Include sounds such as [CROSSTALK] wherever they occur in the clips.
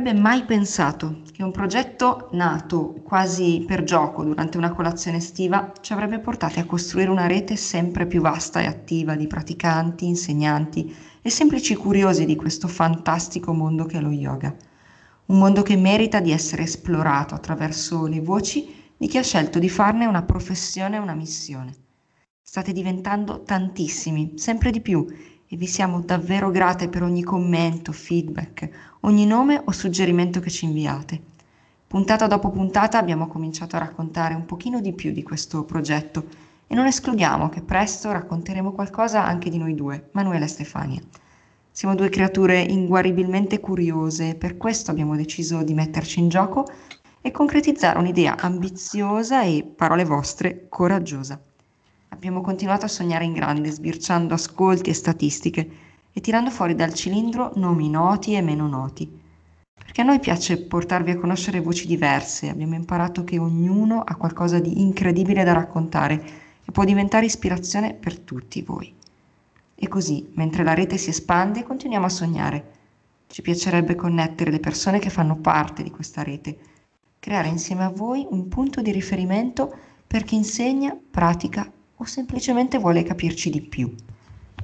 Avrebbe mai pensato che un progetto nato quasi per gioco durante una colazione estiva ci avrebbe portati a costruire una rete sempre più vasta e attiva di praticanti, insegnanti e semplici curiosi di questo fantastico mondo che è lo yoga? Un mondo che merita di essere esplorato attraverso le voci di chi ha scelto di farne una professione e una missione. State diventando tantissimi, sempre di più, e vi siamo davvero grate per ogni commento, feedback, ogni nome o suggerimento che ci inviate. Puntata dopo puntata abbiamo cominciato a raccontare un pochino di più di questo progetto e non escludiamo che presto racconteremo qualcosa anche di noi due, Manuela e Stefania. Siamo due creature inguaribilmente curiose per questo abbiamo deciso di metterci in gioco e concretizzare un'idea ambiziosa e, parole vostre, coraggiosa. Abbiamo continuato a sognare in grande, sbirciando ascolti e statistiche e tirando fuori dal cilindro nomi noti e meno noti. Perché a noi piace portarvi a conoscere voci diverse, abbiamo imparato che ognuno ha qualcosa di incredibile da raccontare e può diventare ispirazione per tutti voi. E così, mentre la rete si espande, continuiamo a sognare. Ci piacerebbe connettere le persone che fanno parte di questa rete, creare insieme a voi un punto di riferimento per chi insegna, pratica o semplicemente vuole capirci di più.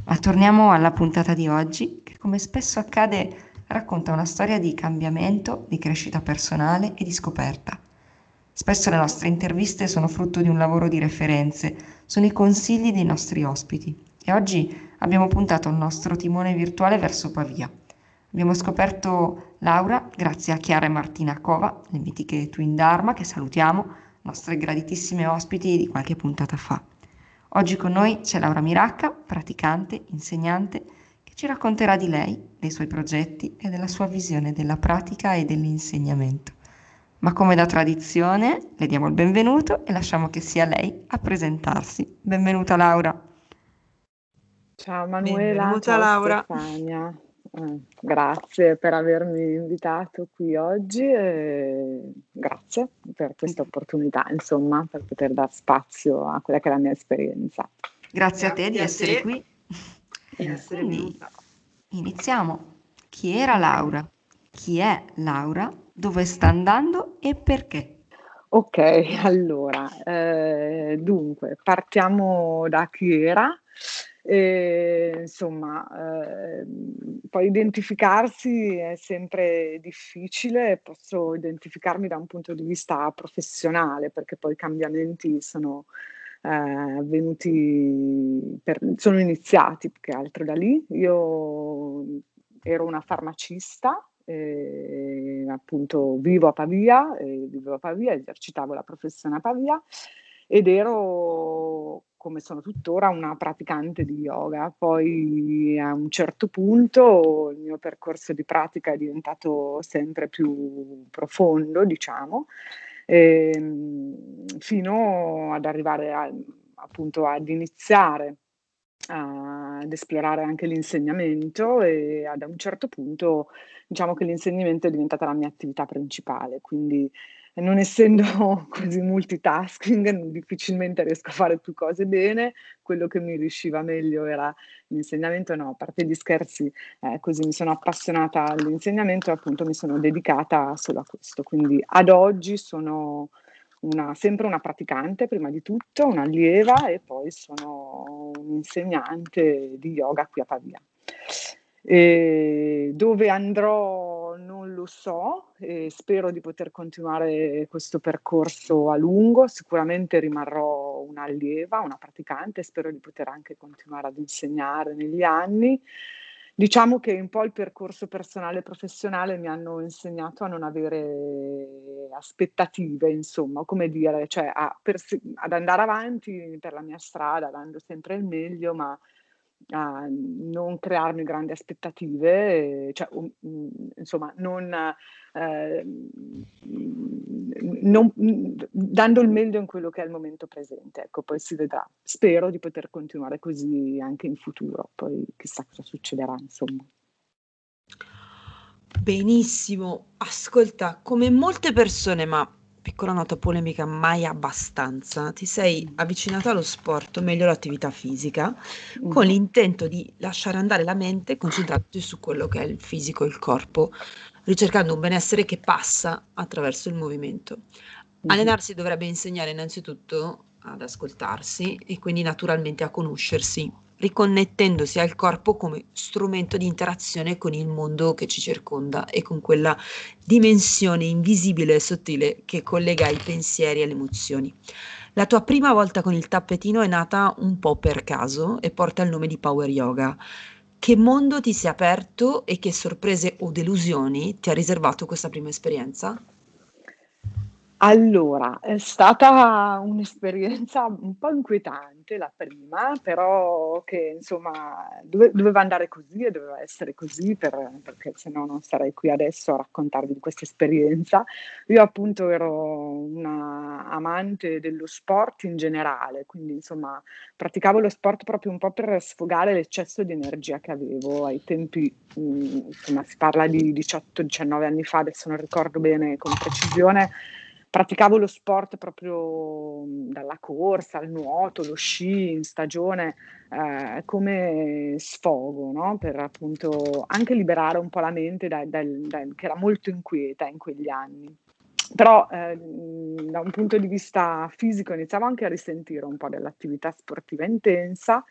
Ma torniamo alla puntata di oggi, che come spesso accade racconta una storia di cambiamento, di crescita personale e di scoperta. Spesso le nostre interviste sono frutto di un lavoro di referenze, sono i consigli dei nostri ospiti e oggi abbiamo puntato il nostro timone virtuale verso Pavia. Abbiamo scoperto Laura grazie a Chiara e Martina Cova, le mitiche Twin Dharma, che salutiamo, nostre graditissime ospiti di qualche puntata fa. Oggi con noi c'è Laura Miracca, praticante, insegnante, che ci racconterà di lei, dei suoi progetti e della sua visione della pratica e dell'insegnamento. Ma come da tradizione, le diamo il benvenuto e lasciamo che sia lei a presentarsi. Benvenuta Laura. Ciao Manuela, Benvenuta ciao Laura. Stefania. Eh, grazie per avermi invitato qui oggi e grazie per questa [LAUGHS] opportunità, insomma, per poter dar spazio a quella che è la mia esperienza. Grazie, grazie a te di essere te. qui. E essere Quindi, iniziamo. Chi era Laura? Chi è Laura? Dove sta andando e perché? Ok, [LAUGHS] allora, eh, dunque, partiamo da chi era. E, insomma, eh, poi identificarsi è sempre difficile, posso identificarmi da un punto di vista professionale perché poi i cambiamenti sono eh, avvenuti, per, sono iniziati più che altro da lì. Io ero una farmacista, eh, appunto vivo a Pavia, vivo a Pavia, esercitavo la professione a Pavia ed ero come sono tuttora una praticante di yoga. Poi a un certo punto il mio percorso di pratica è diventato sempre più profondo, diciamo, ehm, fino ad arrivare a, appunto ad iniziare ad esplorare anche l'insegnamento e ad un certo punto diciamo che l'insegnamento è diventata la mia attività principale, quindi non essendo [LAUGHS] così multitasking, difficilmente riesco a fare più cose bene, quello che mi riusciva meglio era l'insegnamento, no, a parte gli scherzi, eh, così mi sono appassionata all'insegnamento e appunto mi sono dedicata solo a questo, quindi ad oggi sono una, sempre una praticante prima di tutto, un'allieva e poi sono un insegnante di yoga qui a Pavia. E dove andrò so e spero di poter continuare questo percorso a lungo. Sicuramente rimarrò un'allieva, una praticante, spero di poter anche continuare ad insegnare negli anni. Diciamo che un po' il percorso personale e professionale mi hanno insegnato a non avere aspettative, insomma, come dire, cioè a perse- ad andare avanti per la mia strada, dando sempre il meglio, ma a non crearmi grandi aspettative, cioè, um, insomma, non, eh, non, dando il meglio in quello che è il momento presente. Ecco, poi si vedrà. Spero di poter continuare così anche in futuro, poi chissà cosa succederà, insomma. Benissimo, ascolta, come molte persone, ma piccola nota polemica, mai abbastanza, ti sei avvicinata allo sport, o meglio all'attività fisica, mm. con l'intento di lasciare andare la mente e concentrarti su quello che è il fisico, il corpo. ricercando un benessere che passa attraverso il movimento. Mhm. Allenarsi dovrebbe insegnare innanzitutto ad ascoltarsi e quindi naturalmente a conoscersi, riconnettendosi al corpo come strumento di interazione con il mondo che ci circonda e con quella dimensione invisibile e sottile che collega i pensieri e le emozioni. La tua prima volta con il tappetino è nata un po' per caso e porta il nome di Power Yoga. Che mondo ti si è aperto e che sorprese o delusioni ti ha riservato questa prima esperienza? Allora, è stata un'esperienza un po' inquietante la prima, però che insomma dove- doveva andare così e doveva essere così per- perché se no non sarei qui adesso a raccontarvi di questa esperienza. Io appunto ero una amante dello sport in generale, quindi insomma praticavo lo sport proprio un po' per sfogare l'eccesso di energia che avevo ai tempi, mh, insomma si parla di 18-19 anni fa, adesso non ricordo bene con precisione praticavo lo sport proprio dalla corsa al nuoto, lo sci in stagione eh, come sfogo, no? per appunto anche liberare un po' la mente da, da, da, che era molto inquieta in quegli anni. Però eh, da un punto di vista fisico iniziavo anche a risentire un po' dell'attività sportiva intensa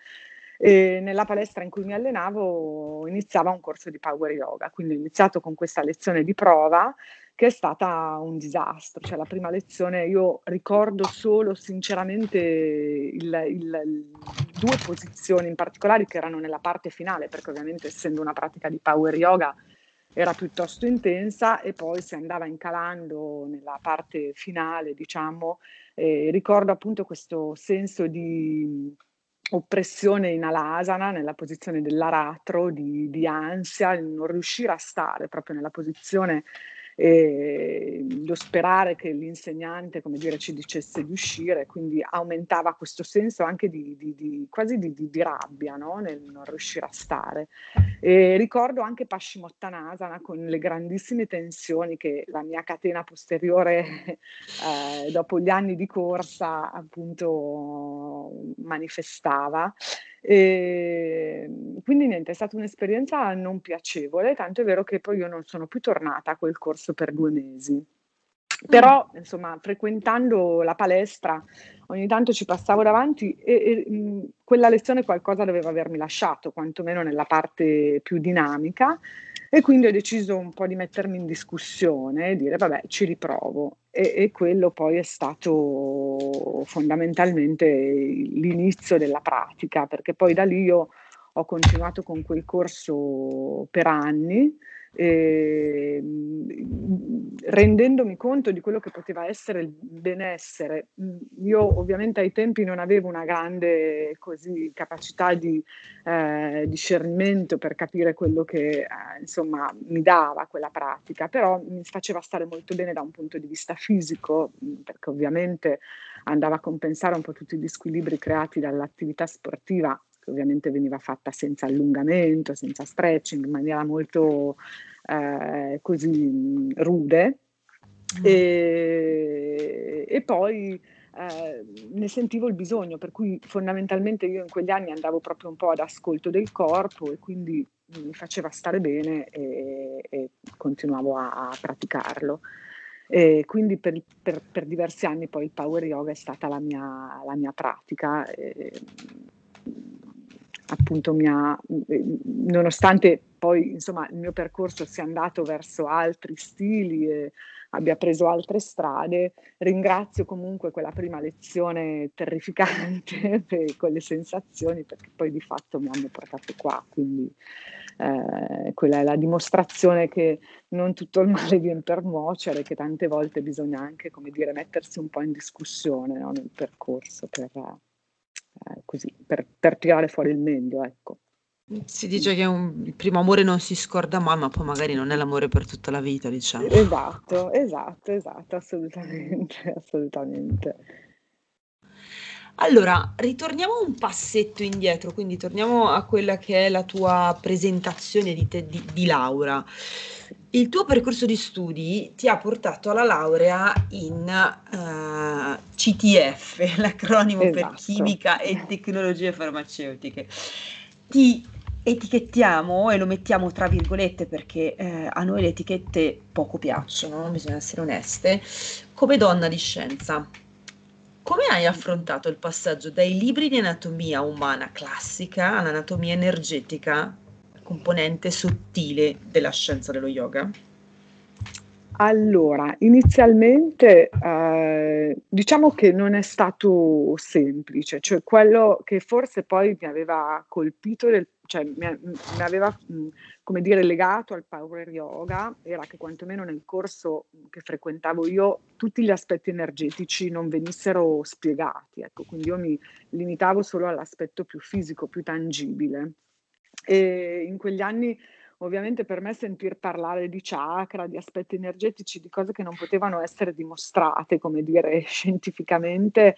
e nella palestra in cui mi allenavo iniziava un corso di power yoga, quindi ho iniziato con questa lezione di prova che è stata un disastro. Cioè, la prima lezione io ricordo solo sinceramente il, il, due posizioni in particolare che erano nella parte finale, perché ovviamente essendo una pratica di power yoga era piuttosto intensa e poi si andava incalando nella parte finale, diciamo, eh, ricordo appunto questo senso di oppressione in alasana, nella posizione dell'aratro, di, di ansia, non riuscire a stare proprio nella posizione e lo sperare che l'insegnante, come dire, ci dicesse di uscire, quindi aumentava questo senso anche di, di, di quasi di, di, rabbia no? nel non riuscire a stare. E ricordo anche Paschimottanasana con le grandissime tensioni che la mia catena posteriore [LAUGHS] eh, dopo gli anni di corsa appunto manifestava e ehm, quindi niente, è stata un'esperienza non piacevole, tanto è vero che poi io non sono più tornata a quel corso per due mesi. Però, mm. insomma, frequentando la palestra, ogni tanto ci passavo davanti e, e mh, quella lezione qualcosa doveva avermi lasciato, quantomeno nella parte più dinamica. E quindi ho deciso un po' di mettermi in discussione e dire, vabbè, ci riprovo. E, e quello poi è stato fondamentalmente l'inizio della pratica, perché poi da lì io ho continuato con quel corso per anni eh, rendendomi conto di quello che poteva essere il benessere. Io ovviamente ai tempi non avevo una grande così, capacità di eh, discernimento per capire quello che eh, insomma mi dava quella pratica, però mi faceva stare molto bene da un punto di vista fisico, perché ovviamente andava a compensare un po' tutti gli squilibri creati dall'attività sportiva che ovviamente veniva fatta senza allungamento, senza stretching, in maniera molto eh, così rude. Mm. E, e, poi eh, ne sentivo il bisogno, per cui fondamentalmente io in quegli anni andavo proprio un po' ad ascolto del corpo e quindi mi faceva stare bene e, e continuavo a, a praticarlo. E quindi per, per, per, diversi anni poi il power yoga è stata la mia, la mia pratica. E, appunto mi ha, nonostante poi insomma il mio percorso sia andato verso altri stili e abbia preso altre strade, ringrazio comunque quella prima lezione terrificante [LAUGHS] per quelle sensazioni perché poi di fatto mi hanno portato qua, quindi eh, quella è la dimostrazione che non tutto il male viene per nuocere, che tante volte bisogna anche, come dire, mettersi un po' in discussione no, nel percorso per eh, così, per, per, tirare fuori il meglio, ecco. Si dice che un, il primo amore non si scorda mai, ma poi magari non è l'amore per tutta la vita, diciamo. Esatto, esatto, esatto, assolutamente, [LAUGHS] assolutamente. Allora, ritorniamo un passetto indietro, quindi torniamo a quella che è la tua presentazione di, te, di, di Laura. Il tuo percorso di studi ti ha portato alla laurea in uh, eh, CTF, [LAUGHS] l'acronimo esatto. per chimica e tecnologie farmaceutiche. Ti etichettiamo e lo mettiamo tra virgolette perché eh, a noi le etichette poco piacciono, bisogna essere oneste, come donna di scienza. Come hai affrontato il passaggio dai libri di anatomia umana classica all'anatomia energetica, componente sottile della scienza dello yoga? Allora, inizialmente eh, diciamo che non è stato semplice, cioè quello che forse poi mi aveva colpito, del, cioè mi, mi aveva, mh, come dire, legato al power yoga, era che quantomeno nel corso che frequentavo io tutti gli aspetti energetici non venissero spiegati, ecco, quindi io mi limitavo solo all'aspetto più fisico, più tangibile. E in quegli anni ovviamente per me sentir parlare di chakra, di aspetti energetici, di cose che non potevano essere dimostrate, come dire, [LAUGHS] scientificamente,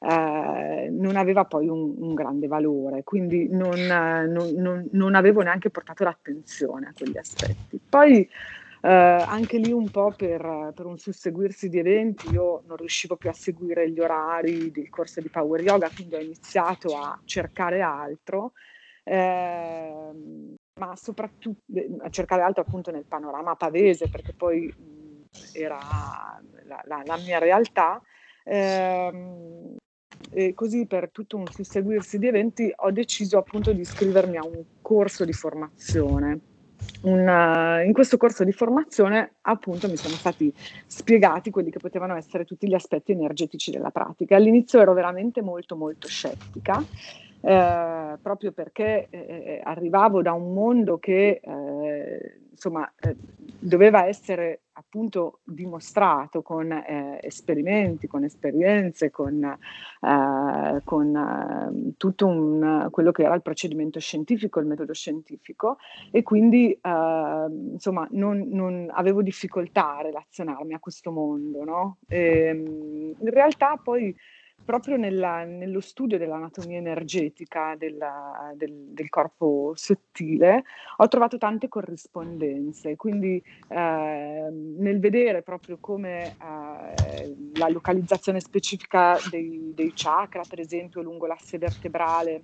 eh, non aveva poi un, un grande valore, quindi non, non, non, non, avevo neanche portato l'attenzione a quegli aspetti. Poi eh, anche lì un po' per, per, un susseguirsi di eventi io non riuscivo più a seguire gli orari del corso di Power Yoga, quindi ho iniziato a cercare altro. Eh, ma soprattutto a cercare altro appunto nel panorama pavese, perché poi mh, era la, la, la, mia realtà. Eh, e così per tutto un susseguirsi di eventi ho deciso appunto di iscrivermi a un corso di formazione. Una, in questo corso di formazione appunto mi sono stati spiegati quelli che potevano essere tutti gli aspetti energetici della pratica. All'inizio ero veramente molto molto scettica eh, proprio perché eh, eh, arrivavo da un mondo che eh, insomma eh, doveva essere appunto dimostrato con esperimenti, con esperienze, con, con tutto un, quello che era il procedimento scientifico, il metodo scientifico e quindi insomma non, non, avevo difficoltà a relazionarmi a questo mondo. No? E, ehm, in realtà poi proprio nella, nello studio dell'anatomia energetica della, del, del, corpo sottile ho trovato tante corrispondenze, quindi eh, nel vedere proprio come eh, la localizzazione specifica dei, dei chakra, per esempio lungo l'asse vertebrale,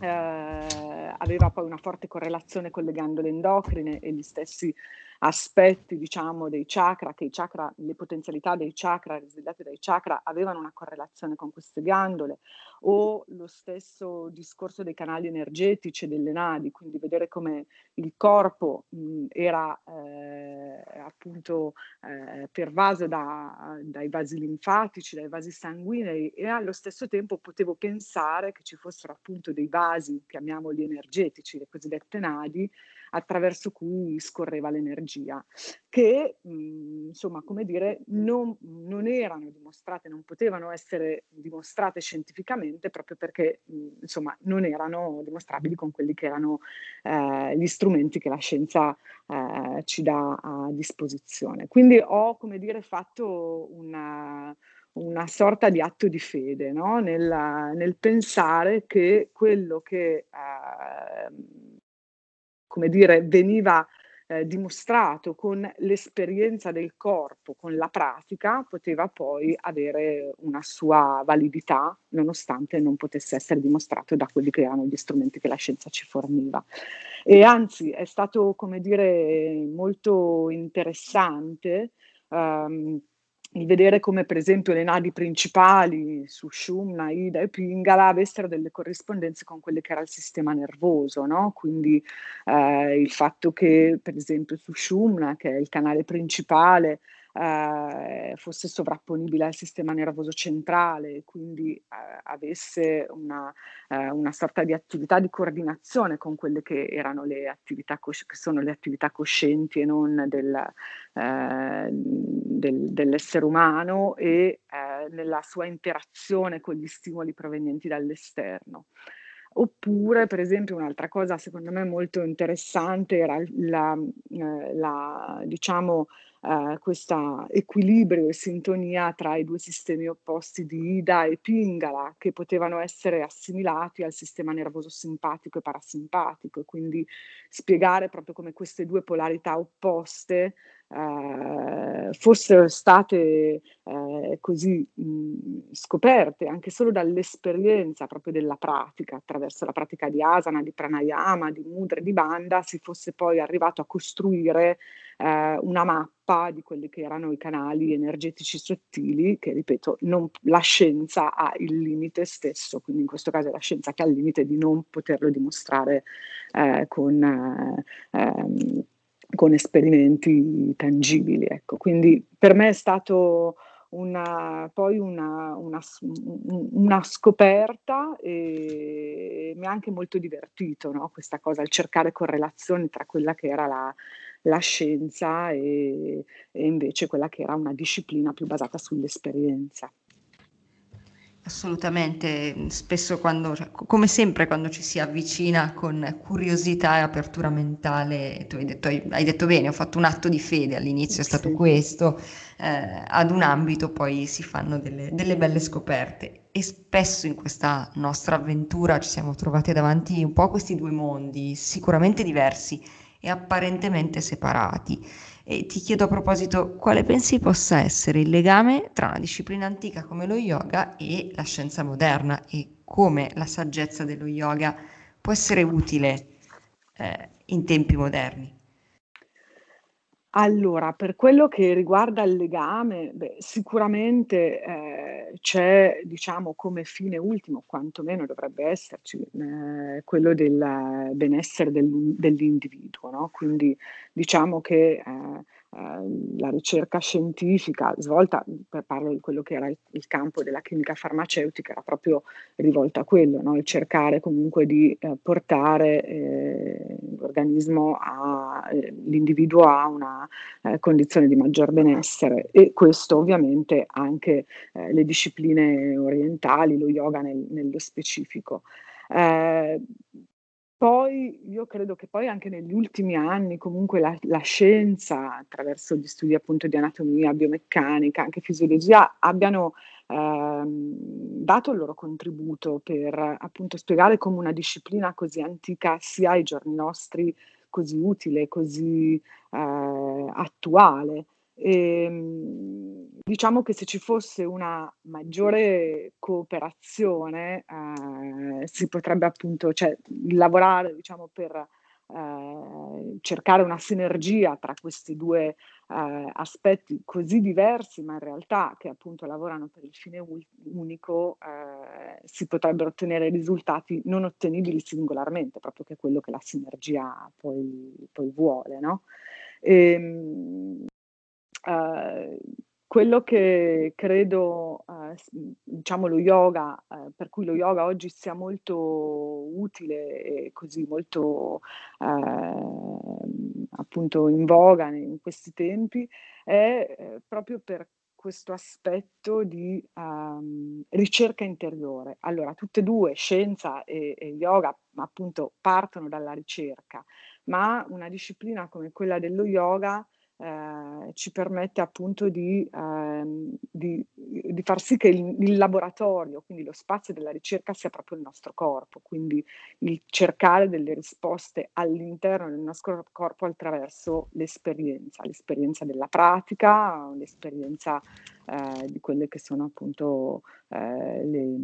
eh, aveva poi una forte correlazione con le gandole endocrine e gli stessi aspetti, diciamo, dei chakra, che i chakra, le potenzialità dei chakra risvegliate dai chakra avevano una correlazione con queste ghiandole, o lo stesso discorso dei canali energetici e delle nadi, quindi vedere come il corpo mh, era eh, appunto eh, pervaso da, dai vasi linfatici, dai vasi sanguinei e allo stesso tempo potevo pensare che ci fossero appunto dei vasi, chiamiamoli energetici, le cosiddette nadi, attraverso cui scorreva l'energia, che mh, insomma, come dire, non, non, erano dimostrate, non potevano essere dimostrate scientificamente proprio perché mh, insomma, non erano dimostrabili con quelli che erano eh, gli strumenti che la scienza eh, ci dà a disposizione. Quindi ho, come dire, fatto una una sorta di atto di fede no? nel, nel, pensare che quello che eh, come dire, veniva eh, dimostrato con l'esperienza del corpo, con la pratica, poteva poi avere una sua validità, nonostante non potesse essere dimostrato da quelli che erano gli strumenti che la scienza ci forniva. E anzi, è stato, come dire, molto interessante. Um, il vedere come per esempio le nadi principali su Shumna, Ida e Pingala avessero delle corrispondenze con quelle che era il sistema nervoso, no? quindi eh, il fatto che per esempio su Shumna, che è il canale principale, eh, fosse sovrapponibile al sistema nervoso centrale, quindi eh, avesse una, eh, una, sorta di attività di coordinazione con quelle che erano le attività cos- che sono le attività coscienti e non del, eh, del, dell'essere umano e eh, nella sua interazione con gli stimoli provenienti dall'esterno. Oppure, per esempio, un'altra cosa secondo me molto interessante era la, eh, la diciamo, eh, questo equilibrio e sintonia tra i due sistemi opposti di Ida e Pingala, che potevano essere assimilati al sistema nervoso simpatico e parasimpatico, e quindi spiegare proprio come queste due polarità opposte eh, fossero state eh, così mh, scoperte anche solo dall'esperienza proprio della pratica, attraverso la pratica di asana, di pranayama, di mudra, di banda, si fosse poi arrivato a costruire eh, una mappa di quelli che erano i canali energetici sottili, che ripeto, non, la scienza ha il limite stesso, quindi in questo caso è la scienza che ha il limite di non poterlo dimostrare eh, con... Eh, ehm, con esperimenti tangibili. Ecco. Quindi per me è stato una, poi una, una, una, scoperta e mi ha anche molto divertito no? questa cosa, il cercare correlazioni tra quella che era la, la scienza e, e invece quella che era una disciplina più basata sull'esperienza. Assolutamente, spesso quando, cioè, come sempre quando ci si avvicina con curiosità e apertura mentale, tu hai detto, hai, hai detto bene, ho fatto un atto di fede, all'inizio è stato sì. questo, eh, ad un ambito poi si fanno delle, delle belle scoperte e spesso in questa nostra avventura ci siamo trovati davanti un po' a questi due mondi, sicuramente diversi e apparentemente separati. E ti chiedo a proposito quale pensi possa essere il legame tra una disciplina antica come lo yoga e la scienza moderna e come la saggezza dello yoga può essere utile eh, in tempi moderni. Allora, per quello che riguarda il legame, beh, sicuramente eh, c'è, diciamo, come fine ultimo, quantomeno dovrebbe esserci, eh, quello del benessere del, dell'individuo, no? Quindi diciamo che eh, Ehm, la ricerca scientifica svolta, parlo di quello che era il, il, campo della clinica farmaceutica, era proprio rivolta a quello, no? il cercare comunque di eh, portare eh, l'organismo, a, eh, l'individuo a una eh, condizione di maggior benessere e questo ovviamente anche eh, le discipline orientali, lo yoga nel, nello specifico. Eh, poi io credo che poi anche negli ultimi anni comunque la, la scienza, attraverso gli studi appunto di anatomia, biomeccanica, anche fisiologia, abbiano ehm, dato il loro contributo per appunto spiegare come una disciplina così antica sia ai giorni nostri così utile, così eh, attuale. E, ehm, diciamo che se ci fosse una maggiore cooperazione eh, si potrebbe appunto cioè, lavorare diciamo, per eh, cercare una sinergia tra questi due eh, aspetti così diversi ma in realtà che appunto lavorano per il fine unico eh, si potrebbero ottenere risultati non ottenibili singolarmente proprio che è quello che la sinergia poi, poi vuole no? E, ehm, quello che credo, uh, diciamo lo yoga, uh, per cui lo yoga oggi sia molto utile e così molto appunto in voga in questi tempi, è eh, proprio per questo aspetto di um, ricerca interiore. Allora, tutte e due, scienza e, e yoga, appunto, partono dalla ricerca, ma una disciplina come quella dello yoga eh, ci permette appunto di, ehm, di, di, far sì che il, il, laboratorio, quindi lo spazio della ricerca sia proprio il nostro corpo, quindi il cercare delle risposte all'interno del nostro corpo attraverso l'esperienza, l'esperienza della pratica, l'esperienza eh, di quelle che sono appunto eh, le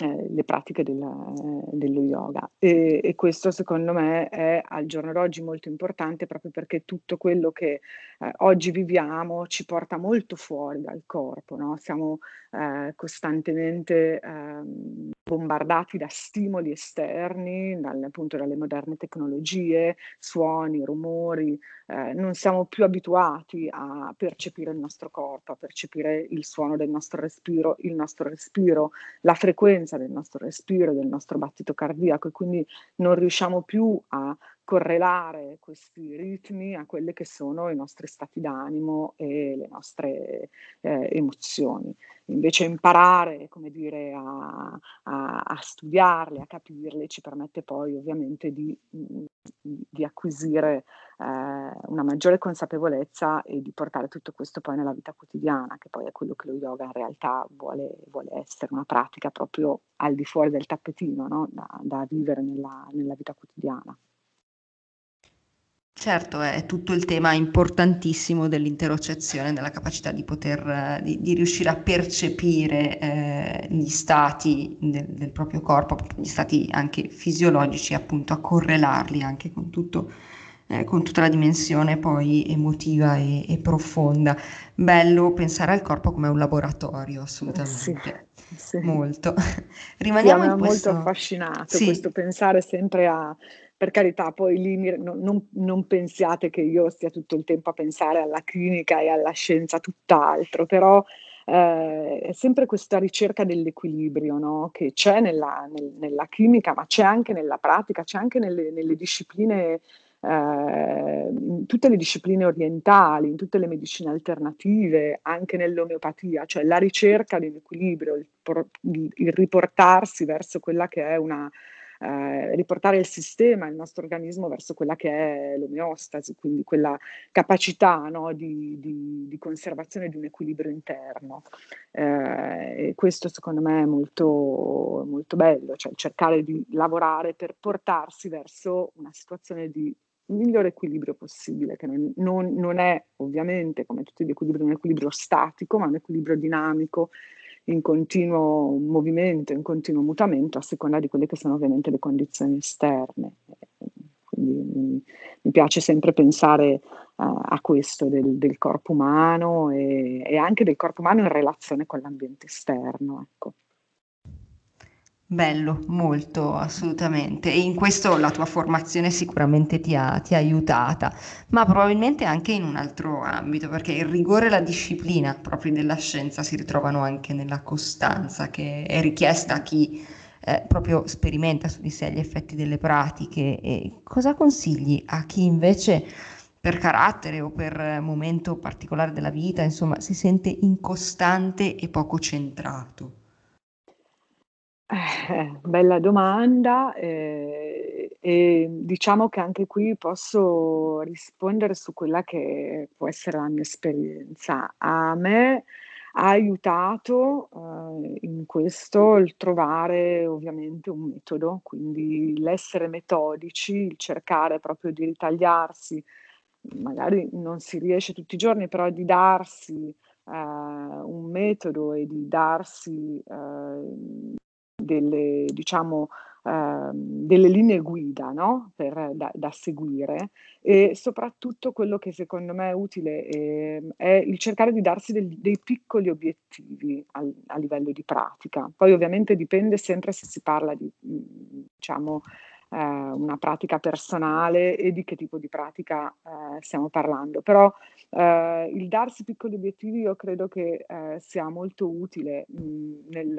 eh, le pratiche della, dello yoga e, e, questo secondo me è al giorno d'oggi molto importante proprio perché tutto quello che eh, oggi viviamo ci porta molto fuori dal corpo, no? siamo eh, costantemente ehm, bombardati da stimoli esterni, dalle, appunto dalle moderne tecnologie, suoni, rumori, eh, non siamo più abituati a percepire il nostro corpo, a percepire il suono del nostro respiro, il nostro respiro, la frequenza del nostro respiro, del nostro battito cardiaco e quindi non riusciamo più a correlare questi ritmi a quelle che sono i nostri stati d'animo e le nostre eh, emozioni. Invece imparare, come dire, a, a, a, studiarle, a capirle, ci permette poi ovviamente di, di acquisire eh, una maggiore consapevolezza e di portare tutto questo poi nella vita quotidiana, che poi è quello che lo yoga in realtà vuole, vuole essere, una pratica proprio al di fuori del tappetino, no? da, da, vivere nella, nella vita quotidiana. Certo, è tutto il tema importantissimo dell'interocezione, della capacità di poter, di, di riuscire a percepire eh, gli stati del, del, proprio corpo, gli stati anche fisiologici, appunto a correlarli anche con, tutto, eh, con tutta la dimensione poi emotiva e, e, profonda. Bello pensare al corpo come un laboratorio, assolutamente. Sì, sì. Molto. [LAUGHS] Rimaniamo sì, in questo... molto affascinato sì. questo pensare sempre a per carità, poi lì non, non, non, pensiate che io stia tutto il tempo a pensare alla clinica e alla scienza, tutt'altro, però eh, è sempre questa ricerca dell'equilibrio no? che c'è nella, nel, nella, chimica, ma c'è anche nella pratica, c'è anche nelle, nelle discipline. Eh, in tutte le discipline orientali, in tutte le medicine alternative, anche nell'omeopatia, cioè la ricerca di un equilibrio, il, il riportarsi verso quella che è una, eh, riportare il sistema, il nostro organismo verso quella che è l'omeostasi, quindi quella capacità no, di, di, di, conservazione di un equilibrio interno. Eh, e questo secondo me è molto, molto bello, cioè cercare di lavorare per portarsi verso una situazione di migliore equilibrio possibile, che non, non, non, è ovviamente, come tutti gli equilibri, un equilibrio statico, ma un equilibrio dinamico in continuo movimento, in continuo mutamento a seconda di quelle che sono ovviamente le condizioni esterne. Quindi mi, piace sempre pensare uh, a questo del, del corpo umano e, e, anche del corpo umano in relazione con l'ambiente esterno. Ecco. Bello, molto, assolutamente. E in questo la tua formazione sicuramente ti ha, ti ha aiutata, ma probabilmente anche in un altro ambito, perché il rigore e la disciplina proprio della scienza si ritrovano anche nella costanza che è richiesta a chi eh, proprio sperimenta su di sé gli effetti delle pratiche. E cosa consigli a chi invece per carattere o per momento particolare della vita, insomma, si sente incostante e poco centrato? Eh, bella domanda, ehm, e diciamo che anche qui posso rispondere su quella che può essere la mia esperienza. A me ha aiutato, uhm, in questo il trovare ovviamente un metodo, quindi l'essere metodici, il cercare proprio di ritagliarsi, magari non si riesce tutti i giorni, però di darsi, ehm, un metodo e di darsi, ehm delle, diciamo, eh, delle linee guida no? per, da, da, seguire e soprattutto quello che secondo me è utile eh, è il cercare di darsi del, dei piccoli obiettivi al, a livello di pratica. Poi ovviamente dipende sempre se si parla di, diciamo, eh, una pratica personale e di che tipo di pratica eh, stiamo parlando. Però eh, il darsi piccoli obiettivi io credo che eh, sia molto utile mh, nel,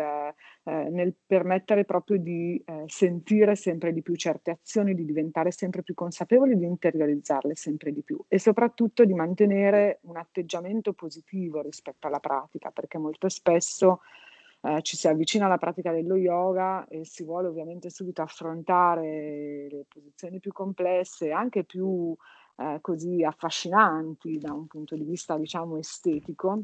eh, nel, permettere proprio di eh, sentire sempre di più certe azioni, di diventare sempre più consapevoli, di interiorizzarle sempre di più e soprattutto di mantenere un atteggiamento positivo rispetto alla pratica, perché molto spesso eh, ci si avvicina alla pratica dello yoga e si vuole ovviamente subito affrontare le posizioni più complesse, anche più eh, così affascinanti da un punto di vista diciamo estetico,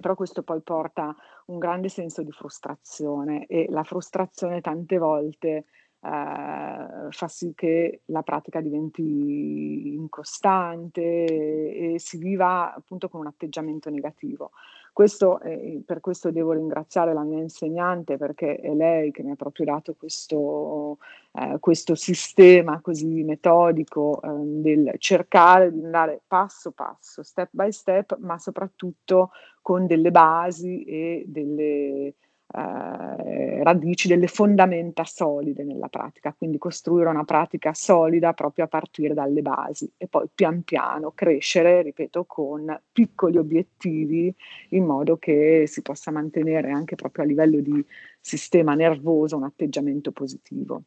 però questo poi porta un grande senso di frustrazione e la frustrazione tante volte eh, fa sì che la pratica diventi incostante e, e si viva appunto con un atteggiamento negativo. Questo, eh, per questo devo ringraziare la mia insegnante perché è lei che mi ha proprio dato questo, eh, questo sistema così metodico eh, del cercare di andare passo passo, step by step, ma soprattutto con delle basi e delle, eh, radici, delle fondamenta solide nella pratica, quindi costruire una pratica solida proprio a partire dalle basi e poi pian piano crescere, ripeto, con piccoli obiettivi in modo che si possa mantenere anche proprio a livello di sistema nervoso un atteggiamento positivo.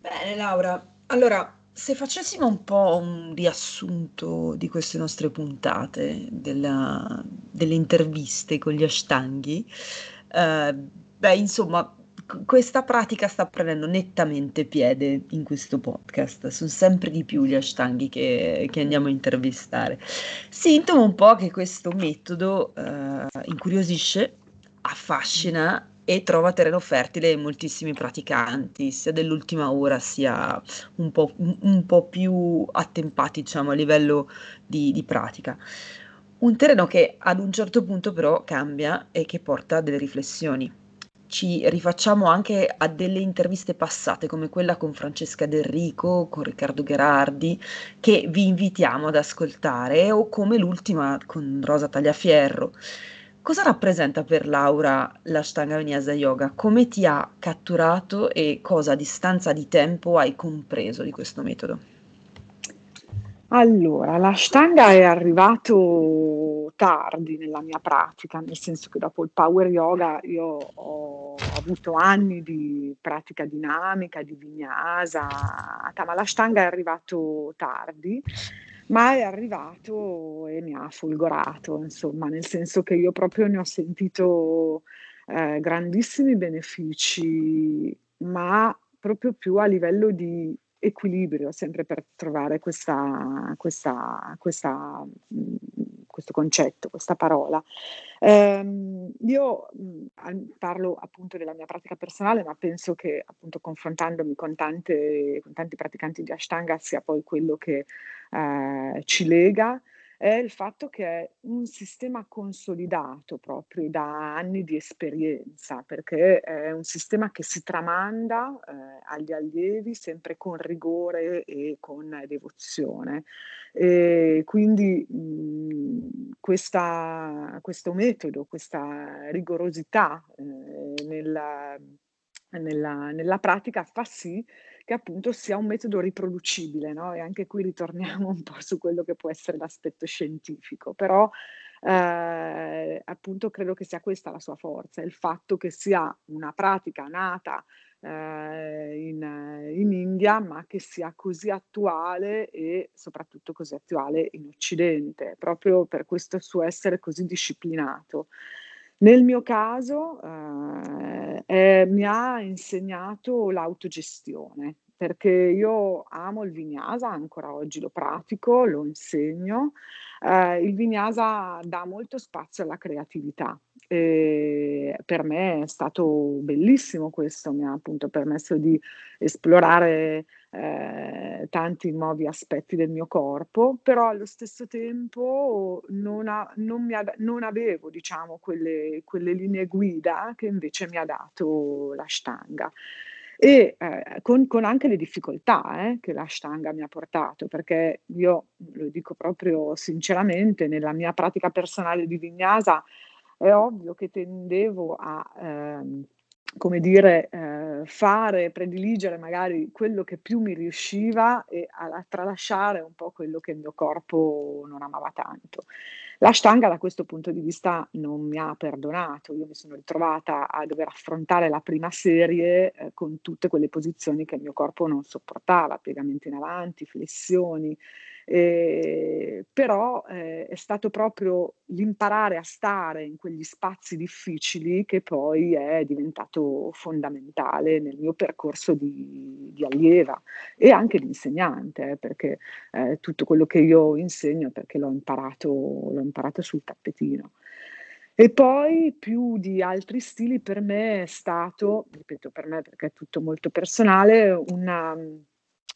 Bene Laura, allora se facessimo un po' un riassunto di queste nostre puntate, della, delle interviste con gli ashtanghi, eh, beh, insomma, questa pratica sta prendendo nettamente piede in questo podcast. Sono sempre di più gli ashtanghi che, che andiamo a intervistare. Sintomo un po' che questo metodo eh, incuriosisce, affascina e trova terreno fertile in moltissimi praticanti, sia dell'ultima ora sia un po', un po più attempati diciamo, a livello di, di pratica. Un terreno che ad un certo punto però cambia e che porta a delle riflessioni ci rifacciamo anche a delle interviste passate come quella con Francesca Del Rico, con Riccardo Gherardi, che vi invitiamo ad ascoltare, o come l'ultima con Rosa Tagliaferro. Cosa rappresenta per Laura l'Ashtanga Vinyasa Yoga? Come ti ha catturato e cosa a distanza di tempo hai compreso di questo metodo? Allora, l'Ashtanga è arrivato tardi nella mia pratica, nel senso che dopo il Power Yoga io ho avuto anni di pratica dinamica, di vinyasa, ma l'Ashtanga è arrivato tardi, ma è arrivato e mi ha folgorato, insomma, nel senso che io proprio ne ho sentito eh, grandissimi benefici, ma proprio più a livello di equilibrio, sempre per trovare questa, questa, questa, mhmm, questo concetto, questa parola. Eh, io mh, parlo appunto della mia pratica personale, ma penso che appunto confrontandomi con, tante, con tanti praticanti di Ashtanga sia poi quello che eh, ci lega è il fatto che è un sistema consolidato proprio da anni di esperienza, perché è un sistema che si tramanda eh, agli allievi sempre con rigore e con devozione. E quindi mh, questa, questo metodo, questa rigorosità eh, nella, nella, nella pratica fa sì che appunto sia un metodo riproducibile, no? E anche qui ritorniamo un po' su quello che può essere l'aspetto scientifico, però eh, appunto credo che sia questa la sua forza, il fatto che sia una pratica nata eh, in, in, India, ma che sia così attuale e soprattutto così attuale in Occidente, proprio per questo suo essere così disciplinato. Nel mio caso eh, eh, mi ha insegnato l'autogestione, perché io amo il vinyasa, ancora oggi lo pratico, lo insegno. Eh, il vinyasa dà molto spazio alla creatività e per me è stato bellissimo questo, mi ha appunto permesso di esplorare eh, tanti nuovi aspetti del mio corpo, però allo stesso tempo non, ha, non, ha, non avevo diciamo quelle, quelle linee guida che invece mi ha dato l'ashtanga e eh, con, con, anche le difficoltà eh, che l'ashtanga mi ha portato, perché io lo dico proprio sinceramente, nella mia pratica personale di vinyasa è ovvio che tendevo a, ehm, come dire, eh, fare, prediligere magari quello che più mi riusciva e a, a tralasciare un po' quello che il mio corpo non amava tanto. La Stanga da questo punto di vista non mi ha perdonato, io mi sono ritrovata a dover affrontare la prima serie eh, con tutte quelle posizioni che il mio corpo non sopportava, piegamenti in avanti, flessioni, eh, però eh, è stato proprio l'imparare a stare in quegli spazi difficili che poi è diventato fondamentale nel mio percorso di, di allieva e anche di insegnante, eh, perché eh, tutto quello che io insegno perché l'ho imparato, l'ho imparato sul tappetino. E poi più di altri stili per me è stato, ripeto per me perché è tutto molto personale, una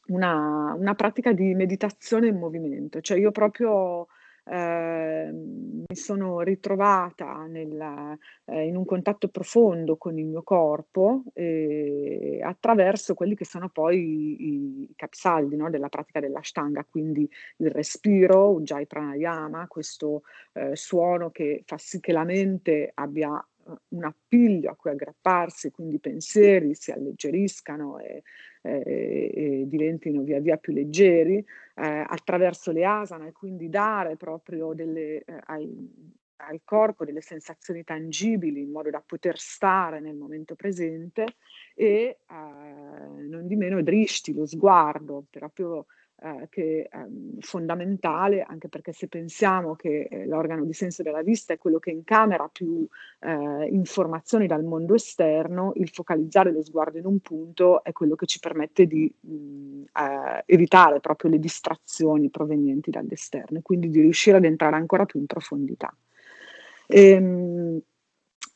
una, una pratica di meditazione in movimento, cioè io proprio eh, mi sono ritrovata nel, eh, in un contatto profondo con il mio corpo eh, attraverso quelli che sono poi i, i capisaldi no, della pratica dell'ashtanga, quindi il respiro, Ujjayi Pranayama, questo eh, suono che fa sì che la mente abbia un appiglio a cui aggrapparsi, quindi i pensieri si alleggeriscano e, e, e diventino via via più leggeri, eh, attraverso le asana e quindi dare proprio delle, eh, ai, al corpo delle sensazioni tangibili in modo da poter stare nel momento presente e eh, non di meno drishti, lo sguardo, proprio eh, che è ehm, fondamentale, anche perché se pensiamo che eh, l'organo di senso della vista è quello che incamera più eh, informazioni dal mondo esterno, il focalizzare lo sguardo in un punto è quello che ci permette di mh, eh, evitare proprio le distrazioni provenienti dall'esterno e quindi di riuscire ad entrare ancora più in profondità. Ehm,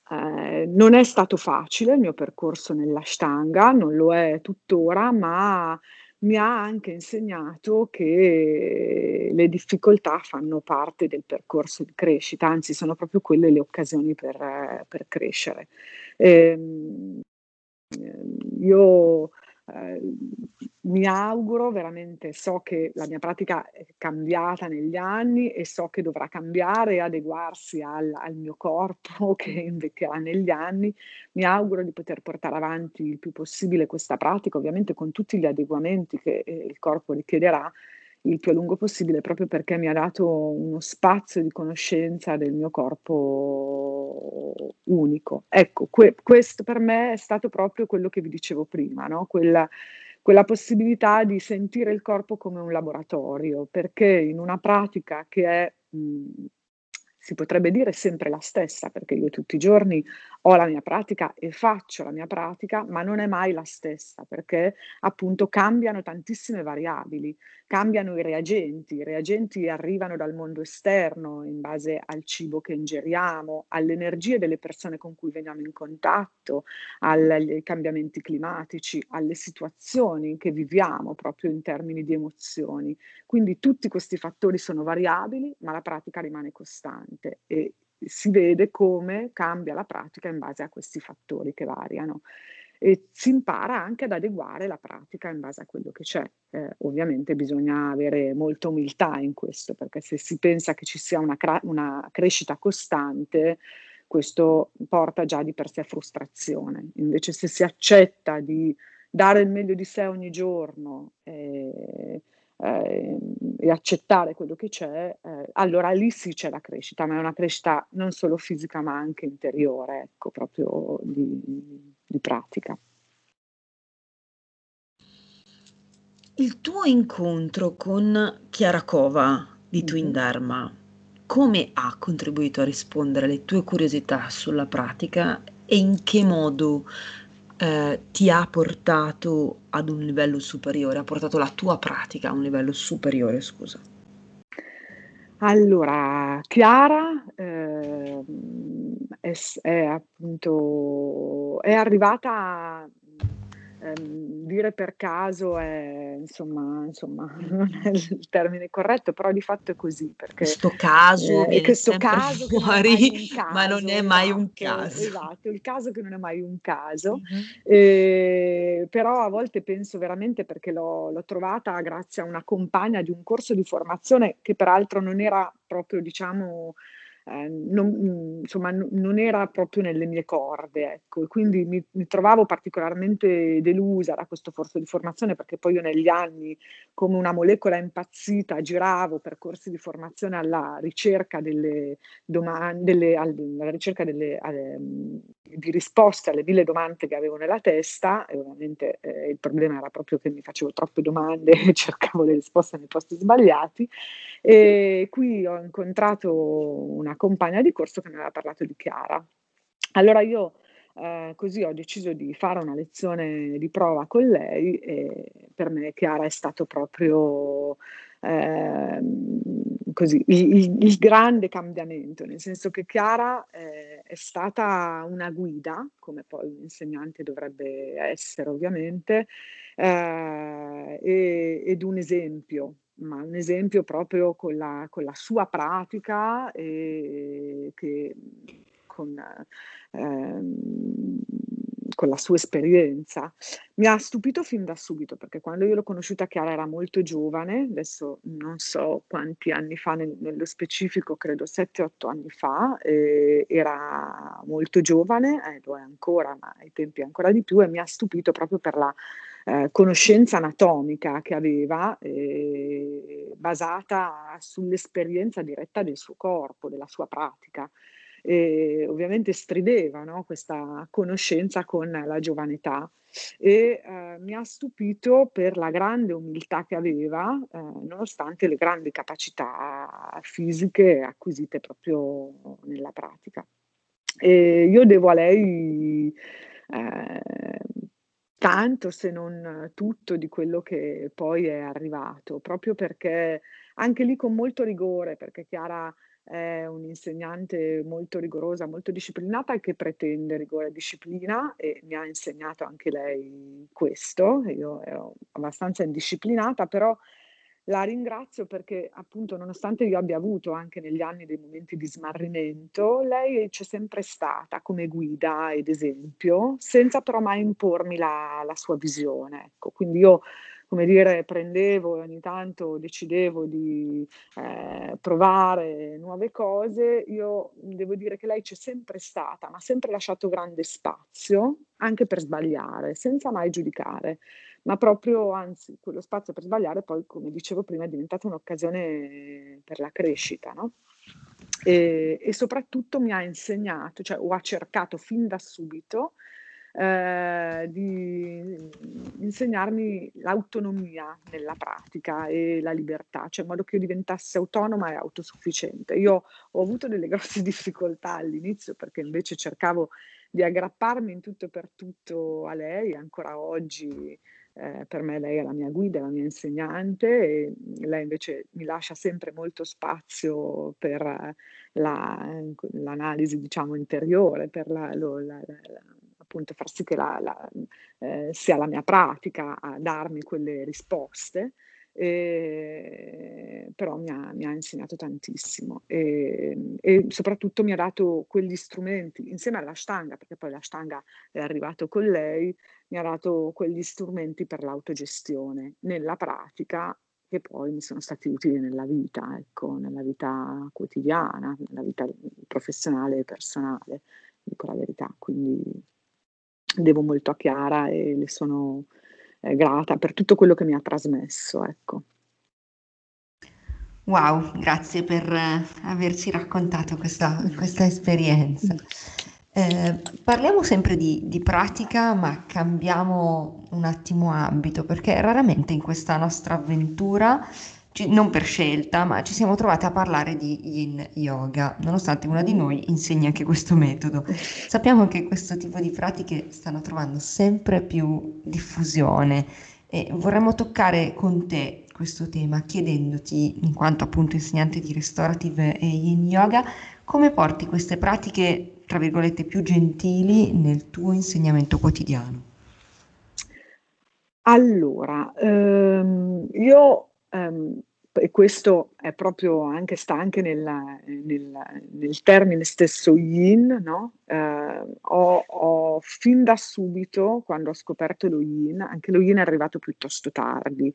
Eh, non è stato facile il mio percorso nell'Ashtanga, non lo è tuttora, ma mi ha anche insegnato che le difficoltà fanno parte del percorso di crescita, anzi sono proprio quelle le occasioni per, per crescere. Eh, io eh, mi auguro veramente, so che la mia pratica è cambiata negli anni e so che dovrà cambiare e adeguarsi al, al mio corpo [LAUGHS] che invecchierà negli anni. Mi auguro di poter portare avanti il più possibile questa pratica, ovviamente con tutti gli adeguamenti che eh, il corpo richiederà il più a lungo possibile proprio perché mi ha dato uno spazio di conoscenza del mio corpo unico. Ecco, que- questo per me è stato proprio quello che vi dicevo prima, no? quella, quella possibilità di sentire il corpo come un laboratorio, perché in una pratica che è mh, si potrebbe dire sempre la stessa, perché io tutti i giorni ho la mia pratica e faccio la mia pratica, ma non è mai la stessa, perché appunto cambiano tantissime variabili, cambiano i reagenti, i reagenti arrivano dal mondo esterno in base al cibo che ingeriamo, alle energie delle persone con cui veniamo in contatto, ai cambiamenti climatici, alle situazioni che viviamo proprio in termini di emozioni. Quindi tutti questi fattori sono variabili, ma la pratica rimane costante e si vede come cambia la pratica in base a questi fattori che variano e si impara anche ad adeguare la pratica in base a quello che c'è. Eh, ovviamente bisogna avere molta umiltà in questo, perché se si pensa che ci sia una, cra- una crescita costante, questo porta già di per sé a frustrazione. Invece se si accetta di dare il meglio di sé ogni giorno, eh, eh, e accettare quello che c'è, eh, allora lì sì c'è la crescita, ma è una crescita non solo fisica ma anche interiore, ecco, proprio di, di pratica. Il tuo incontro con Chiara Cova di Twin mm-hmm. Dharma, come ha contribuito a rispondere alle tue curiosità sulla pratica e in che modo eh, ti ha portato ad un livello superiore, ha portato la tua pratica a un livello superiore, scusa? Allora, Chiara eh, è, è, appunto è arrivata ehm, dire per caso è, insomma, insomma, [LAUGHS] non è il termine corretto, però di fatto è così. Perché, questo caso eh, questo caso fuori, caso, [LAUGHS] ma non è mai un esatto, caso. Esatto, il caso che non è mai un caso, mm-hmm. eh, però a volte penso veramente perché l'ho, l'ho trovata grazie a una compagna di un corso di formazione che peraltro non era proprio, diciamo, eh, non, mm, insomma, non era proprio nelle mie corde, ecco, e quindi mi, mi, trovavo particolarmente delusa da questo corso di formazione perché poi io negli anni, come una molecola impazzita, giravo percorsi di formazione alla ricerca delle domande, alla ricerca delle, alle, di risposte alle mille domande che avevo nella testa, e ovviamente eh, il problema era proprio che mi facevo troppe domande e [LAUGHS] cercavo le risposte nei posti sbagliati. E qui ho incontrato una compagna di corso che mi aveva parlato di Chiara. Allora io eh, così ho deciso di fare una lezione di prova con lei e per me Chiara è stato proprio eh, così, il, il, grande cambiamento, nel senso che Chiara eh, è stata una guida, come poi un insegnante dovrebbe essere ovviamente, eh, ed un esempio ma un esempio proprio con la, con la sua pratica e che, con, ehm, con, la sua esperienza. Mi ha stupito fin da subito perché quando io l'ho conosciuta Chiara era molto giovane, adesso non so quanti anni fa nel, nello specifico, credo 7-8 anni fa, era molto giovane, eh, lo è ancora, ma ai tempi ancora di più e mi ha stupito proprio per la eh, conoscenza anatomica che aveva, eh, basata sull'esperienza diretta del suo corpo, della sua pratica. E ovviamente strideva no? questa conoscenza con la giovane età e eh, mi ha stupito per la grande umiltà che aveva, eh, nonostante le grandi capacità fisiche acquisite proprio nella pratica. E io devo a lei eh, tanto se non tutto di quello che poi è arrivato, proprio perché anche lì con molto rigore, perché Chiara è un'insegnante molto rigorosa, molto disciplinata e che pretende rigore e disciplina e mi ha insegnato anche lei questo. Io ero abbastanza indisciplinata, però la ringrazio perché appunto nonostante io abbia avuto anche negli anni dei momenti di smarrimento, lei c'è sempre stata come guida ed esempio, senza però mai impormi la, la sua visione. Ecco, quindi io come dire, prendevo e ogni tanto decidevo di eh, provare nuove cose, io devo dire che lei c'è sempre stata, ma ha sempre lasciato grande spazio anche per sbagliare, senza mai giudicare, ma proprio, anzi, quello spazio per sbagliare poi, come dicevo prima, è diventata un'occasione per la crescita, no? E, e soprattutto mi ha insegnato, cioè o ha cercato fin da subito eh, di insegnarmi l'autonomia nella pratica e la libertà, cioè in modo che io diventassi autonoma e autosufficiente. Io ho avuto delle [LAUGHS] grosse difficoltà all'inizio perché invece cercavo di aggrapparmi in tutto e per tutto a lei, ancora oggi eh, per me lei è la mia guida, la mia insegnante e lei invece mi lascia sempre molto spazio per la, l'analisi diciamo interiore, per la, lo, la, appunto far sì che la, eh, sia la mia pratica a darmi quelle risposte, eh, però mi ha, mi ha, insegnato tantissimo e, e, soprattutto mi ha dato quegli strumenti, insieme alla stanga, perché poi la stanga è arrivato con lei, mi ha dato quegli strumenti per l'autogestione nella pratica che poi mi sono stati utili nella vita, ecco, nella vita quotidiana, nella vita professionale e personale, dico la verità. Quindi devo molto a Chiara e le sono eh, grata per tutto quello che mi ha trasmesso. Ecco. Wow, grazie per eh, averci raccontato questa, questa esperienza. Eh, parliamo sempre di, di, pratica, ma cambiamo un attimo ambito, perché raramente in questa nostra avventura ci- non per scelta, ma ci siamo trovate a parlare di yin yoga, nonostante una di noi insegni anche questo metodo. Sappiamo che questo tipo di pratiche stanno trovando sempre più diffusione e vorremmo toccare con te questo tema chiedendoti, in quanto appunto insegnante di restorative e yin yoga, come porti queste pratiche, tra virgolette, più gentili nel tuo insegnamento quotidiano. Allora, ehm, io ehm, e questo è proprio anche, sta anche nella, nel, nel, termine stesso yin, no? eh, ho, ho, fin da subito, quando ho scoperto lo yin, anche lo yin è arrivato piuttosto tardi,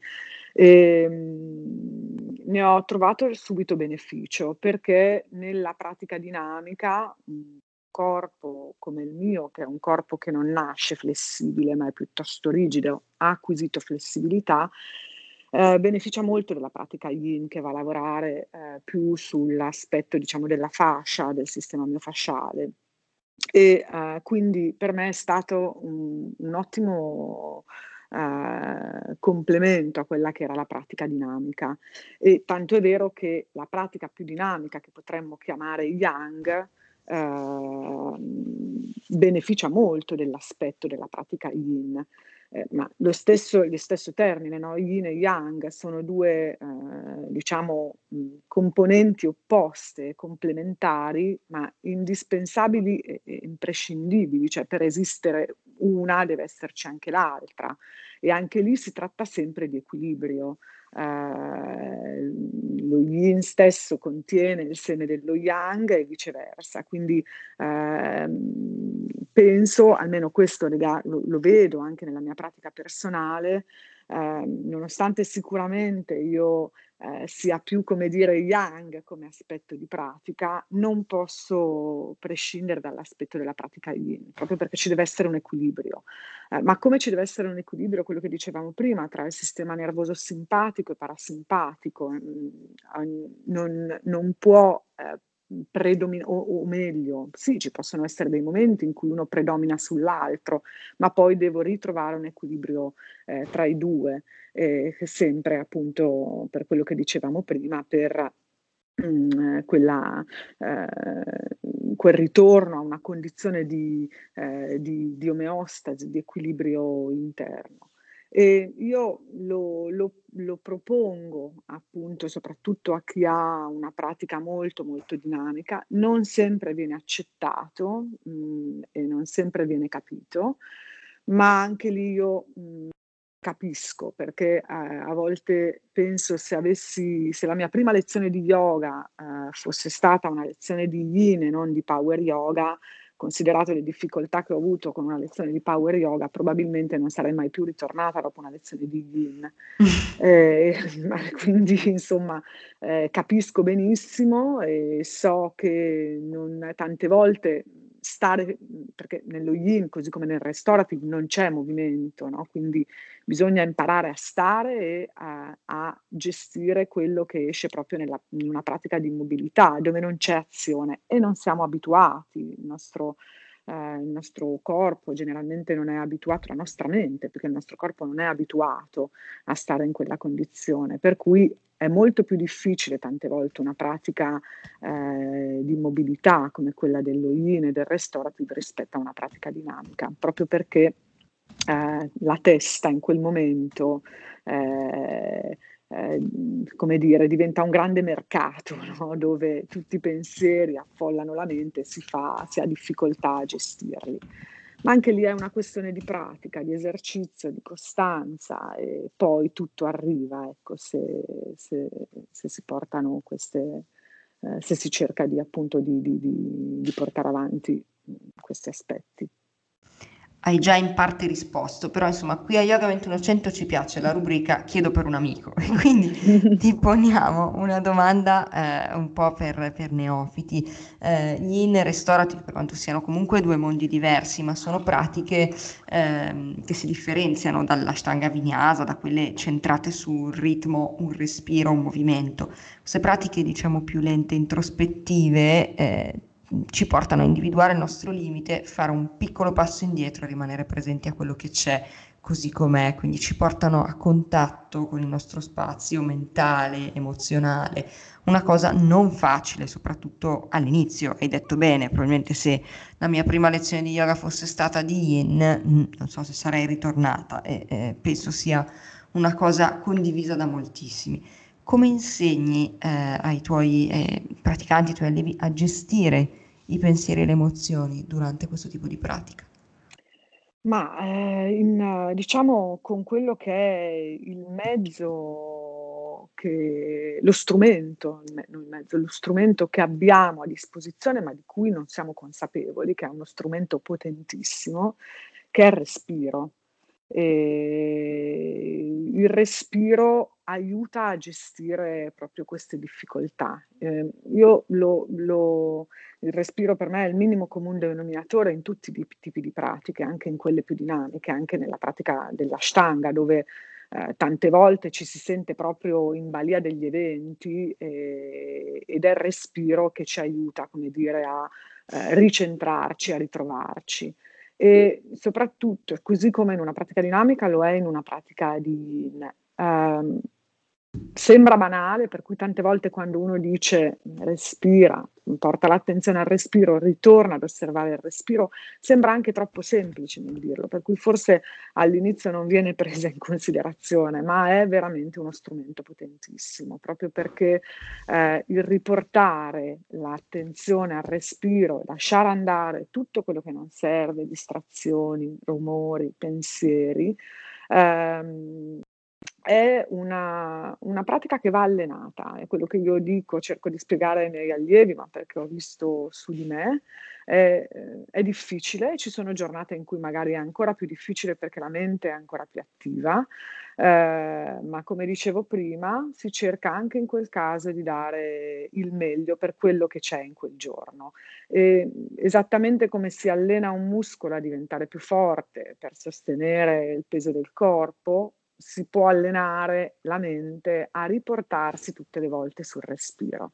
e, ehm, ne ho trovato subito beneficio perché nella pratica dinamica un corpo come il mio, che è un corpo che non nasce flessibile ma è piuttosto rigido, ha acquisito flessibilità, eh, beneficia molto della pratica yin che va a lavorare eh, più sull'aspetto diciamo della fascia, del sistema miofasciale e eh, quindi per me è stato un, un ottimo Uh, complemento a quella che era la pratica dinamica. E tanto è vero che la pratica più dinamica, che potremmo chiamare yang, uh, beneficia molto dell'aspetto della pratica yin eh, ma lo stesso, lo stesso termine, no? yin e yang, sono due, eh, diciamo, componenti opposte, complementari, ma indispensabili e, e imprescindibili, cioè per esistere una deve esserci anche l'altra. E anche lì si tratta sempre di equilibrio. Uh, lo yin stesso contiene il seme dello yang e viceversa, quindi uh, penso, almeno questo lo, lo, vedo anche nella mia pratica personale, uh, nonostante sicuramente io eh, sia più come dire yang come aspetto di pratica, non posso prescindere dall'aspetto della pratica yin, proprio perché ci deve essere un equilibrio. Eh, ma come ci deve essere un equilibrio, quello che dicevamo prima, tra il sistema nervoso simpatico e parasimpatico, mm, non, non può eh, predomina, o, o, meglio, sì, ci possono essere dei momenti in cui uno predomina sull'altro, ma poi devo ritrovare un equilibrio eh, tra i due, eh, sempre appunto per quello che dicevamo prima, per mm, quella, eh, quel ritorno a una condizione di, eh, di, di omeostasi, di equilibrio interno. E io lo, lo, lo, propongo appunto soprattutto a chi ha una pratica molto molto dinamica, non sempre viene accettato mh, mm, e non sempre viene capito, ma anche lì io mh, mm, capisco perché eh, a volte penso se avessi, se la mia prima lezione di yoga eh, fosse stata una lezione di yin e non di power yoga, considerato le difficoltà che ho avuto con una lezione di power yoga, probabilmente non sarei mai più ritornata dopo una lezione di yin. [LAUGHS] eh, [LAUGHS] quindi, insomma, eh, capisco benissimo e so che non, tante volte stare, perché nello yin, così come nel restorative, non c'è movimento, no? quindi bisogna imparare a stare e a, a gestire quello che esce proprio nella, in una pratica di immobilità, dove non c'è azione e non siamo abituati, il nostro, eh, il nostro corpo generalmente non è abituato, la nostra mente, perché il nostro corpo non è abituato a stare in quella condizione, per cui è molto più difficile tante volte una pratica eh, di mobilità come quella dello yin e del restorative rispetto a una pratica dinamica, proprio perché eh, la testa in quel momento eh, eh, come dire, diventa un grande mercato [LAUGHS] no? dove tutti i pensieri affollano la mente e si, fa, si ha difficoltà a gestirli ma anche lì è una questione di pratica, di esercizio, di costanza e poi tutto arriva, ecco, se, se, se si portano queste, eh, se si cerca di appunto di, di, di, di portare avanti questi aspetti hai già in parte risposto, però insomma qui a Yoga 2100 ci piace la rubrica chiedo per un amico [LAUGHS] e quindi [LAUGHS] ti poniamo una domanda eh, un po' per, per neofiti. Eh, gli in restorative, per quanto siano comunque due mondi diversi, ma sono pratiche eh, che si differenziano dall'ashtanga vinyasa, da quelle centrate sul ritmo, un respiro, un movimento. Queste pratiche diciamo più lente, introspettive, eh, ci portano a individuare il nostro limite, fare un piccolo passo indietro e rimanere presenti a quello che c'è così com'è, quindi ci portano a contatto con il nostro spazio mentale, emozionale, una cosa non facile, soprattutto all'inizio, hai detto bene, probabilmente se la mia prima lezione di yoga fosse stata di yin, mm, non so se sarei ritornata. E eh, penso sia una cosa condivisa da moltissimi. Come insegni eh, ai tuoi eh, praticanti, ai tuoi allievi a gestire i pensieri e le emozioni durante questo tipo di pratica? Ma eh, in, diciamo con quello che è il mezzo, che, lo strumento, il mezzo, lo strumento che abbiamo a disposizione ma di cui non siamo consapevoli, che è uno strumento potentissimo, che è il respiro. E il respiro aiuta a gestire proprio queste difficoltà. Eh, io lo, lo, il respiro per me è il minimo comune denominatore in tutti i tipi di pratiche, anche in quelle più dinamiche, anche nella pratica dell'ashtanga, dove eh, tante volte ci si sente proprio in balia degli eventi eh, ed è il respiro che ci aiuta, come dire, a eh, ricentrarci, a ritrovarci e soprattutto, così come in una pratica dinamica, lo è in una pratica di... Um, Sembra banale, per cui tante volte quando uno dice respira, porta l'attenzione al respiro, ritorna ad osservare il respiro, sembra anche troppo semplice nel dirlo, per cui forse all'inizio non viene [LAUGHS] presa in considerazione, ma è veramente uno strumento potentissimo, proprio perché eh, il riportare l'attenzione al respiro, lasciare andare tutto quello che non serve, distrazioni, rumori, pensieri, ehm, è una, una, pratica che va allenata, è quello che io dico, cerco di spiegare ai miei allievi, ma perché ho visto su di me, è, è difficile, ci sono giornate in cui magari è ancora più difficile perché la mente è ancora più attiva, eh, ma come dicevo prima, si cerca anche in quel caso di dare il meglio per quello che c'è in quel giorno. E esattamente come si allena un muscolo a diventare più forte per sostenere il peso del corpo, si può allenare la mente a riportarsi tutte le volte sul respiro.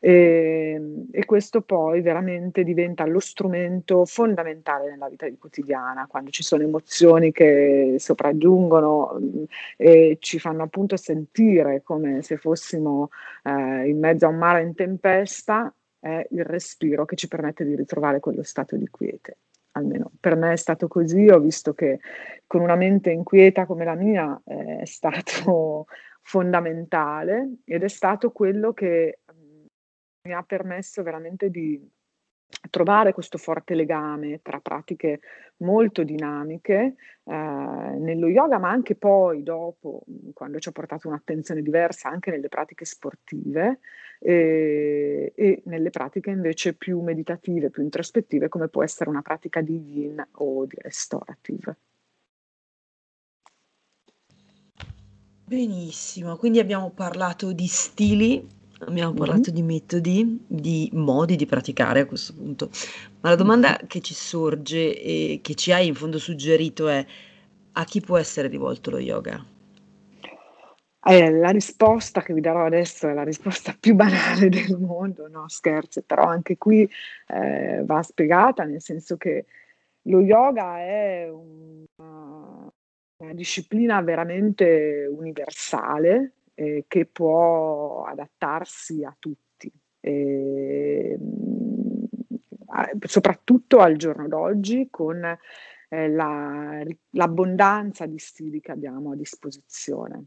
E, ehm, e, questo poi veramente diventa lo strumento fondamentale nella vita quotidiana, quando ci sono emozioni che sopraggiungono mm, e ci fanno appunto sentire come se fossimo eh, in mezzo a un mare in tempesta, è il respiro che ci permette di ritrovare quello stato di quiete. Almeno per me è stato così, ho visto che con una mente inquieta come la mia eh, è stato [LAUGHS] fondamentale ed è stato quello che mh, mi ha permesso veramente di trovare questo forte legame tra pratiche molto dinamiche eh, nello yoga, ma anche poi dopo, quando ci ho portato un'attenzione diversa anche nelle pratiche sportive e, e nelle pratiche invece più meditative, più introspettive, come può essere una pratica di yin o di restorative. Benissimo, quindi abbiamo parlato di stili Abbiamo Mh-mh. parlato di metodi, di modi di praticare a questo punto. Ma la domanda che ci sorge e che ci hai in fondo suggerito è: a chi può essere rivolto lo yoga? Eh, la risposta che vi darò adesso è la risposta più banale del mondo, no scherzi, però anche qui, ehm, va spiegata, nel senso che lo yoga è una una disciplina veramente universale eh, che può adattarsi a tutti, eh, soprattutto al giorno d'oggi con eh, la, l'abbondanza di stili che abbiamo a disposizione.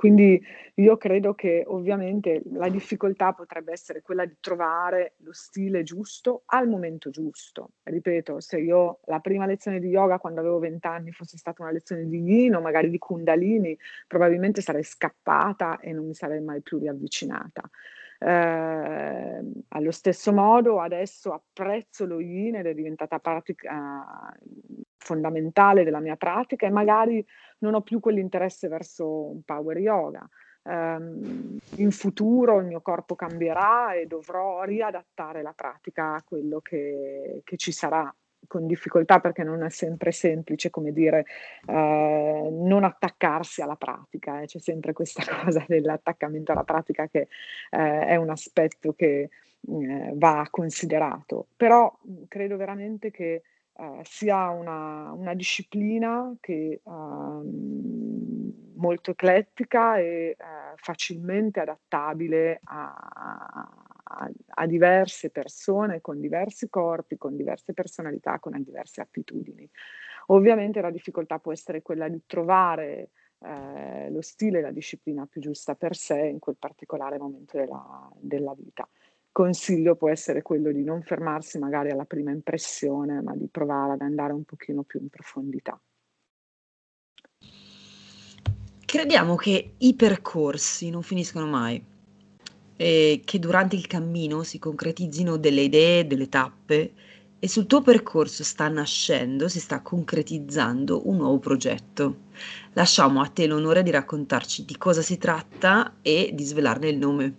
Quindi io credo che ovviamente la difficoltà potrebbe essere quella di trovare lo stile giusto al momento giusto. Ripeto, se io la prima lezione di yoga quando avevo 20 anni fosse stata una lezione di yin o magari di kundalini, probabilmente sarei scappata e non mi sarei mai più riavvicinata. Eh, allo stesso modo adesso apprezzo lo yin ed è diventata pratica fondamentale della mia pratica e magari non ho più quell'interesse verso un power yoga. Um, in futuro il mio corpo cambierà e dovrò riadattare la pratica a quello che, che ci sarà con difficoltà perché non è sempre semplice, come dire, eh, non attaccarsi alla pratica, eh. c'è sempre questa [LAUGHS] cosa dell'attaccamento alla pratica che eh, è un aspetto che eh, va considerato, però credo veramente che eh, sia una, una, disciplina che uh, molto eclettica e uh, facilmente adattabile a, a, a, diverse persone con diversi corpi, con diverse personalità, con diverse attitudini. Ovviamente la difficoltà può essere quella di trovare eh, lo stile e la disciplina più giusta per sé in quel particolare momento della, della vita consiglio può essere quello di non fermarsi magari alla prima impressione, ma di provare ad andare un pochino più in profondità. Crediamo che i percorsi non finiscono mai e che durante il cammino si concretizzino delle idee, delle tappe e sul tuo percorso sta nascendo, si sta concretizzando un nuovo progetto. Lasciamo a te l'onore di raccontarci di cosa si tratta e di svelarne il nome.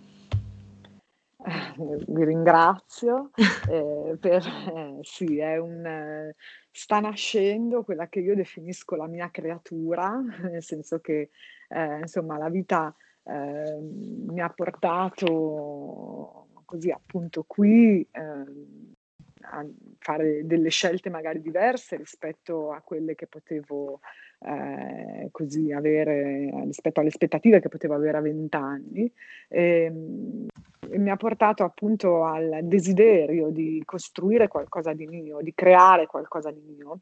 Vi ringrazio [LAUGHS] eh, per eh, sì, è un eh, sta nascendo quella che io definisco la mia creatura, [LAUGHS] nel senso che eh, insomma la vita ehm, mi ha portato così appunto qui ehm, a fare delle scelte magari diverse rispetto a quelle che potevo eh, così avere rispetto alle aspettative che potevo avere a vent'anni e, e mi ha portato appunto al desiderio di costruire qualcosa di mio, di creare qualcosa di mio.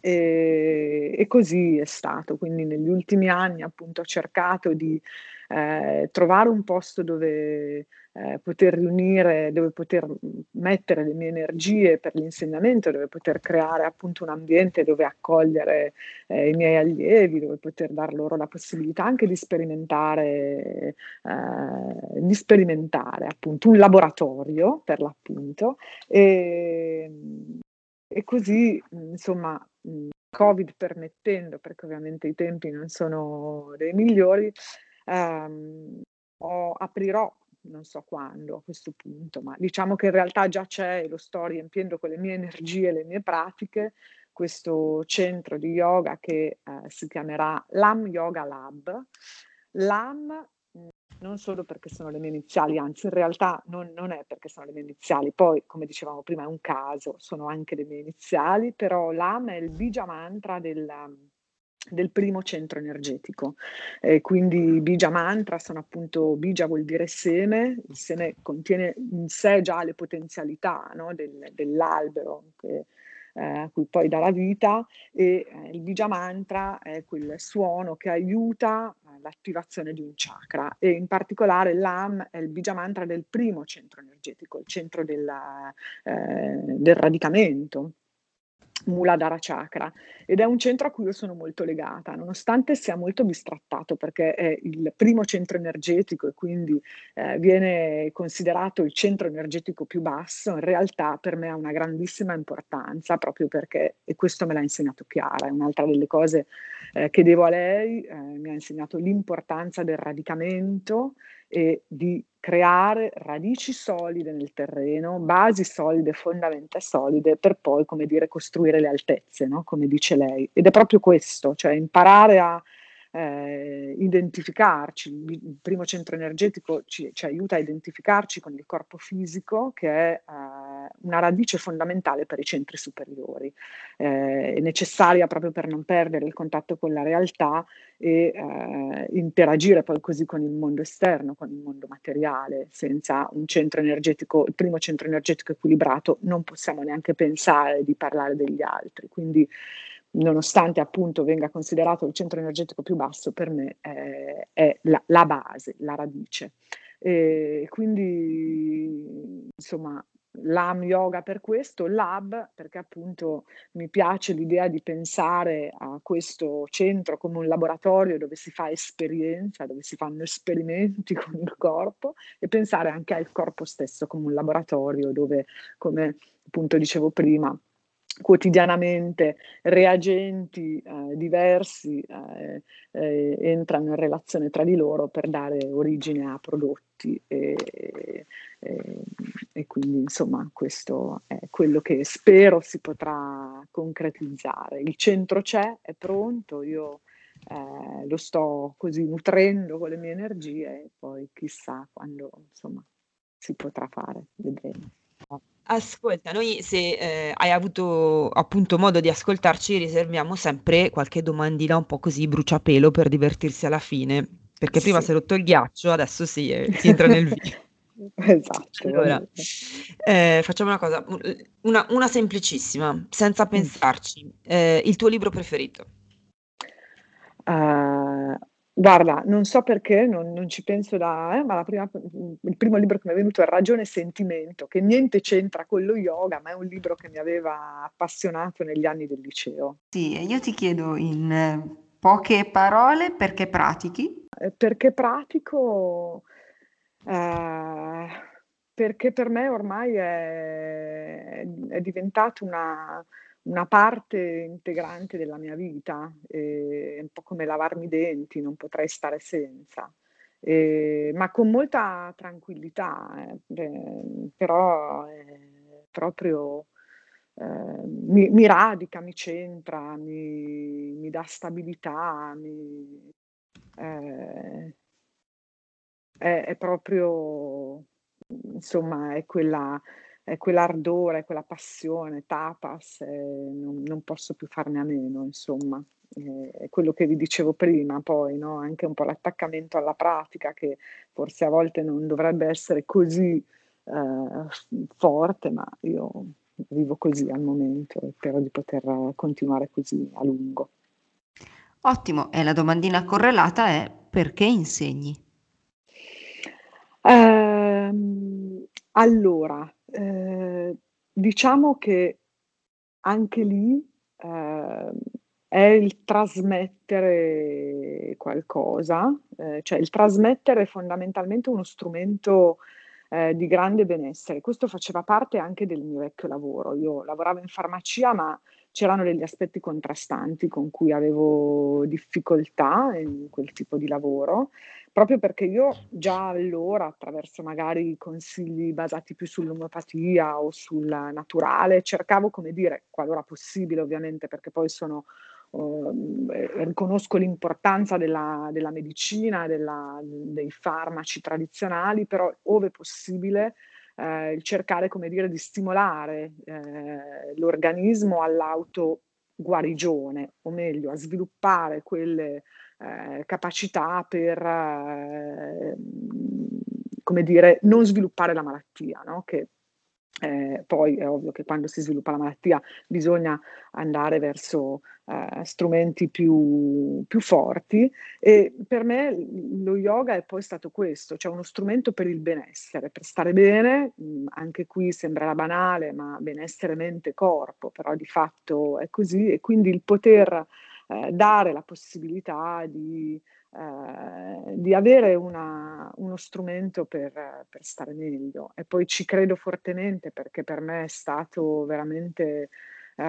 E, e, così è stato. Quindi negli ultimi anni appunto ho cercato di eh, trovare un posto dove eh, poter riunire, dove poter mettere le mie energie per l'insegnamento, dove poter creare appunto un ambiente dove accogliere eh, i miei allievi, dove poter dar loro la possibilità anche di sperimentare, eh, di sperimentare appunto un laboratorio per l'appunto. E, e così insomma Covid permettendo, perché ovviamente i tempi non sono dei migliori, ehm, ho, aprirò non so quando a questo punto, ma diciamo che in realtà già c'è e lo sto riempiendo con le mie energie, le mie pratiche, questo centro di yoga che eh, si chiamerà LAM Yoga Lab. LAM non solo perché sono le mie iniziali, anzi in realtà non, non, è perché sono le mie iniziali, poi come dicevamo prima è un caso, sono anche le mie iniziali, però LAM è il Bija Mantra del, del primo centro energetico. Eh, quindi Bija Mantra sono appunto, Bija vuol dire seme, il seme contiene in sé già le potenzialità no, del, dell'albero che, eh, a cui poi dà la vita e eh, il Bija Mantra è quel suono che aiuta eh, l'attivazione di un chakra e in particolare l'AM è il Bija Mantra del primo centro energetico, il centro della, eh, del radicamento Muladhara Chakra. Ed è un centro a cui io sono molto legata, nonostante sia molto bistrattato perché è il primo centro energetico e quindi eh, viene considerato il centro energetico più basso, in realtà per me ha una grandissima importanza proprio perché, e questo me l'ha insegnato Chiara, è un'altra delle cose eh, che devo a lei, eh, mi ha insegnato l'importanza del radicamento e di creare radici solide nel terreno, basi solide, fondamenta solide, per poi, come dire, costruire le altezze, no? come dice lei. Ed è proprio questo, cioè imparare a eh, identificarci. Il primo centro energetico ci, ci, aiuta a identificarci con il corpo fisico, che è eh, una radice fondamentale per i centri superiori. Eh, è necessaria proprio per non perdere il contatto con la realtà e eh, interagire poi così con il mondo esterno, con il mondo materiale. Senza un centro energetico, il primo centro energetico equilibrato, non possiamo neanche pensare di parlare degli altri. Quindi nonostante appunto venga considerato il centro energetico più basso, per me è, è la, la, base, la radice. E quindi insomma l'AM yoga per questo, lab perché appunto mi piace l'idea di pensare a questo centro come un laboratorio dove si fa esperienza, dove si fanno esperimenti [LAUGHS] con il corpo e pensare anche al corpo stesso come un laboratorio dove, come appunto dicevo prima, quotidianamente reagenti eh, diversi eh, eh, entrano in relazione tra di loro per dare origine a prodotti e, e, e, quindi insomma questo è quello che spero si potrà concretizzare. Il centro c'è, è pronto, io eh, lo sto così nutrendo con le mie energie e poi chissà quando insomma si potrà fare, vedremo. Ascolta, noi se eh, hai avuto appunto modo di ascoltarci, riserviamo sempre qualche domandina un po' così bruciapelo per divertirsi alla fine, perché prima si è rotto il ghiaccio, adesso si, eh, si entra nel vivo. [LAUGHS] Esatto. Allora, eh, facciamo una cosa, una, una semplicissima, senza mm. pensarci. Eh, il tuo libro preferito? Uh, Guarda, non so perché, non, non ci penso da, eh, ma la prima, il primo libro che mi è venuto è Ragione e Sentimento, che niente c'entra con lo yoga, ma è un libro che mi aveva appassionato negli anni del liceo. Sì, io ti chiedo in eh, poche parole perché pratichi? Eh, perché pratico? Eh, perché per me ormai è, è diventato una una parte integrante della mia vita, è un po' come lavarmi i denti, non potrei stare senza, e, ma con molta tranquillità, eh, però è proprio eh, mi, mi, radica, mi centra, mi, mi dà stabilità, mi, eh, è, è proprio, insomma, è quella è quell'ardore, quella passione, tapas, eh, non, non, posso più farne a meno, insomma. Eh, quello che vi dicevo prima, poi, no? anche un po' l'attaccamento alla pratica, che forse a volte non dovrebbe essere così eh, forte, ma io vivo così al momento e spero di poter continuare così a lungo. Ottimo, e la domandina correlata è perché insegni? Ehm, allora, Ehm, diciamo che anche lì, ehm, è il trasmettere qualcosa, ehm, cioè il trasmettere è fondamentalmente uno strumento, ehm, di grande benessere. Questo faceva parte anche del mio vecchio lavoro. Io lavoravo in farmacia, ma c'erano degli aspetti contrastanti con cui avevo difficoltà in quel tipo di lavoro proprio perché io già allora, attraverso magari consigli basati più sull'omeopatia o sul naturale, cercavo, come dire, qualora possibile ovviamente, perché poi sono, eh, riconosco l'importanza della, della medicina, della, dei farmaci tradizionali, però ove possibile eh, cercare, come dire, di stimolare eh, l'organismo all'auto guarigione, o meglio, a sviluppare quelle eh, capacità per, eh, come dire, non sviluppare la malattia, no? che eh, poi è ovvio che quando si sviluppa la malattia bisogna andare verso eh, strumenti più, più, forti e per me lo yoga è poi stato questo, cioè uno strumento per il benessere, per stare bene, mm, anche qui sembrerà banale, ma benessere mente-corpo, però di fatto è così e quindi il poter eh, dare la possibilità di eh, di avere una, uno strumento per, per, stare meglio. E poi ci credo fortemente perché per me è stato veramente eh,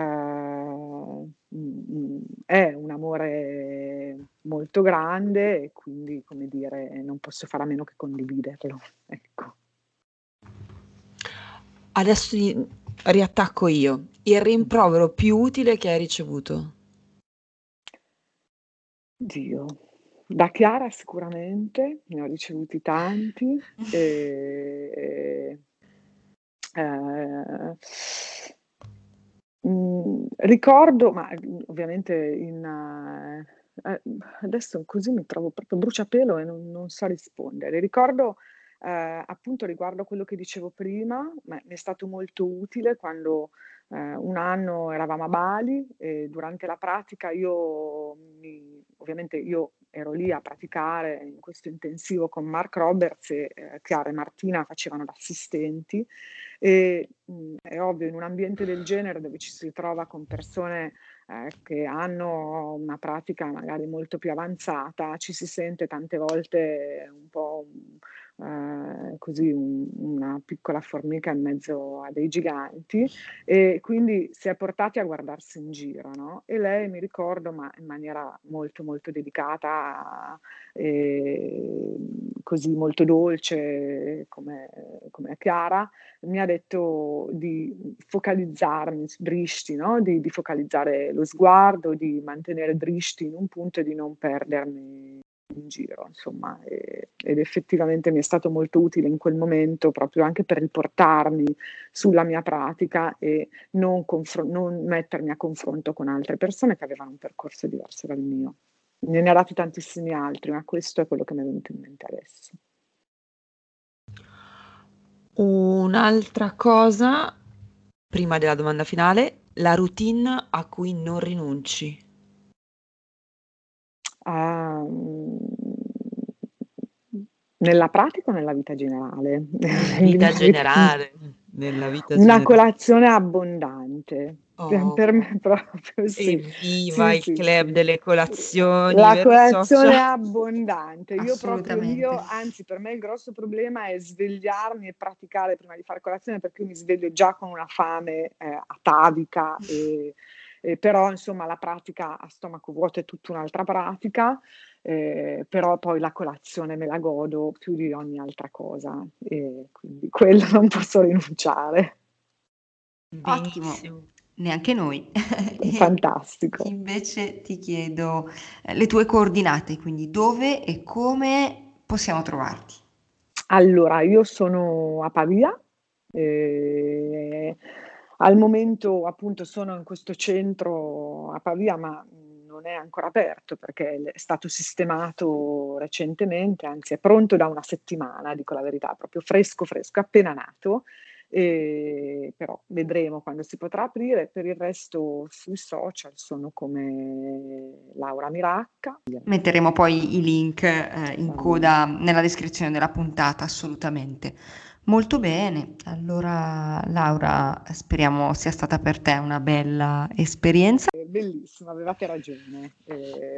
è un amore molto grande e quindi, come dire, non posso fare a meno che condividerlo. [LAUGHS] Ecco. Adesso riattacco io. Il rimprovero più utile che hai ricevuto? Dio, da Chiara sicuramente, ne ho ricevuti tanti. E, eh, mh, ricordo, ma ovviamente in, eh, adesso così mi trovo proprio bruciapelo e non, non so rispondere. Ricordo eh, appunto riguardo a quello che dicevo prima, mi è stato molto utile quando eh, un anno eravamo a Bali e durante la pratica io mi, ovviamente io ero lì a praticare in questo intensivo con Mark Roberts e eh, Chiara e Martina facevano da assistenti e mh, mm, è ovvio in un ambiente del genere dove ci si trova con persone eh, che hanno una pratica magari molto più avanzata ci si sente tante volte un po' eh, così un, una piccola formica in mezzo a dei giganti e quindi si è portati a guardarsi in giro, no? E lei mi ricordo, ma in maniera molto molto dedicata e così molto dolce come, come Chiara, mi ha detto di focalizzarmi, dristi, no? di, di focalizzare lo sguardo, di mantenere dristi in un punto e di non perdermi in giro, insomma, e, ed effettivamente mi è stato molto utile in quel momento proprio anche per riportarmi sulla mia pratica e non, confr- non mettermi a confronto con altre persone che avevano un percorso diverso dal mio. Ne ne ha dati tantissimi altri, ma questo è quello che mi è venuto in mente adesso. Un'altra cosa, prima della domanda finale, la routine a cui non rinunci. Um, nella pratica o nella vita generale? Nella vita generale. [LAUGHS] Nella vita Una generale. colazione abbondante. Oh. Per me proprio sì. Evviva sì, il sì, club sì. delle colazioni. La colazione social. abbondante. Io proprio io, anzi, per me il grosso problema è svegliarmi e praticare prima di fare colazione perché io mi sveglio già con una fame eh, atavica e eh, però insomma la pratica a stomaco vuoto è tutta un'altra pratica, eh, però poi la colazione me la godo più di ogni altra cosa e quindi quello [LAUGHS] non posso rinunciare. Ottimo, neanche noi. [LAUGHS] Fantastico. Invece ti chiedo eh, le tue coordinate, quindi dove e come possiamo trovarti? Allora, io sono a Pavia. Eh, al momento appunto sono in questo centro a Pavia, ma non è ancora aperto perché è stato sistemato recentemente, anzi è pronto da una settimana, dico la verità, proprio fresco fresco, appena nato. E, però vedremo quando si potrà aprire. Per il resto sui social sono come Laura Miracca. Metteremo poi i link eh, in coda nella descrizione della puntata, assolutamente. Molto bene, allora Laura, speriamo sia stata per te una bella esperienza. Bellissima, avevate ragione. Eh...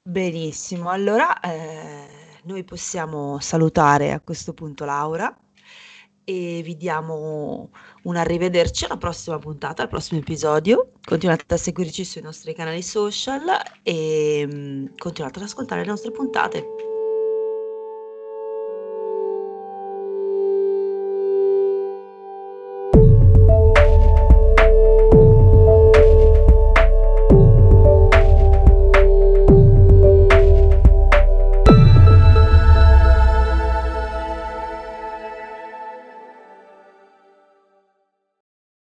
Benissimo, allora eh, noi possiamo salutare a questo punto Laura e vi diamo un arrivederci alla prossima puntata, al prossimo episodio. Continuate a seguirci sui nostri canali social e mm, continuate ad ascoltare le nostre puntate.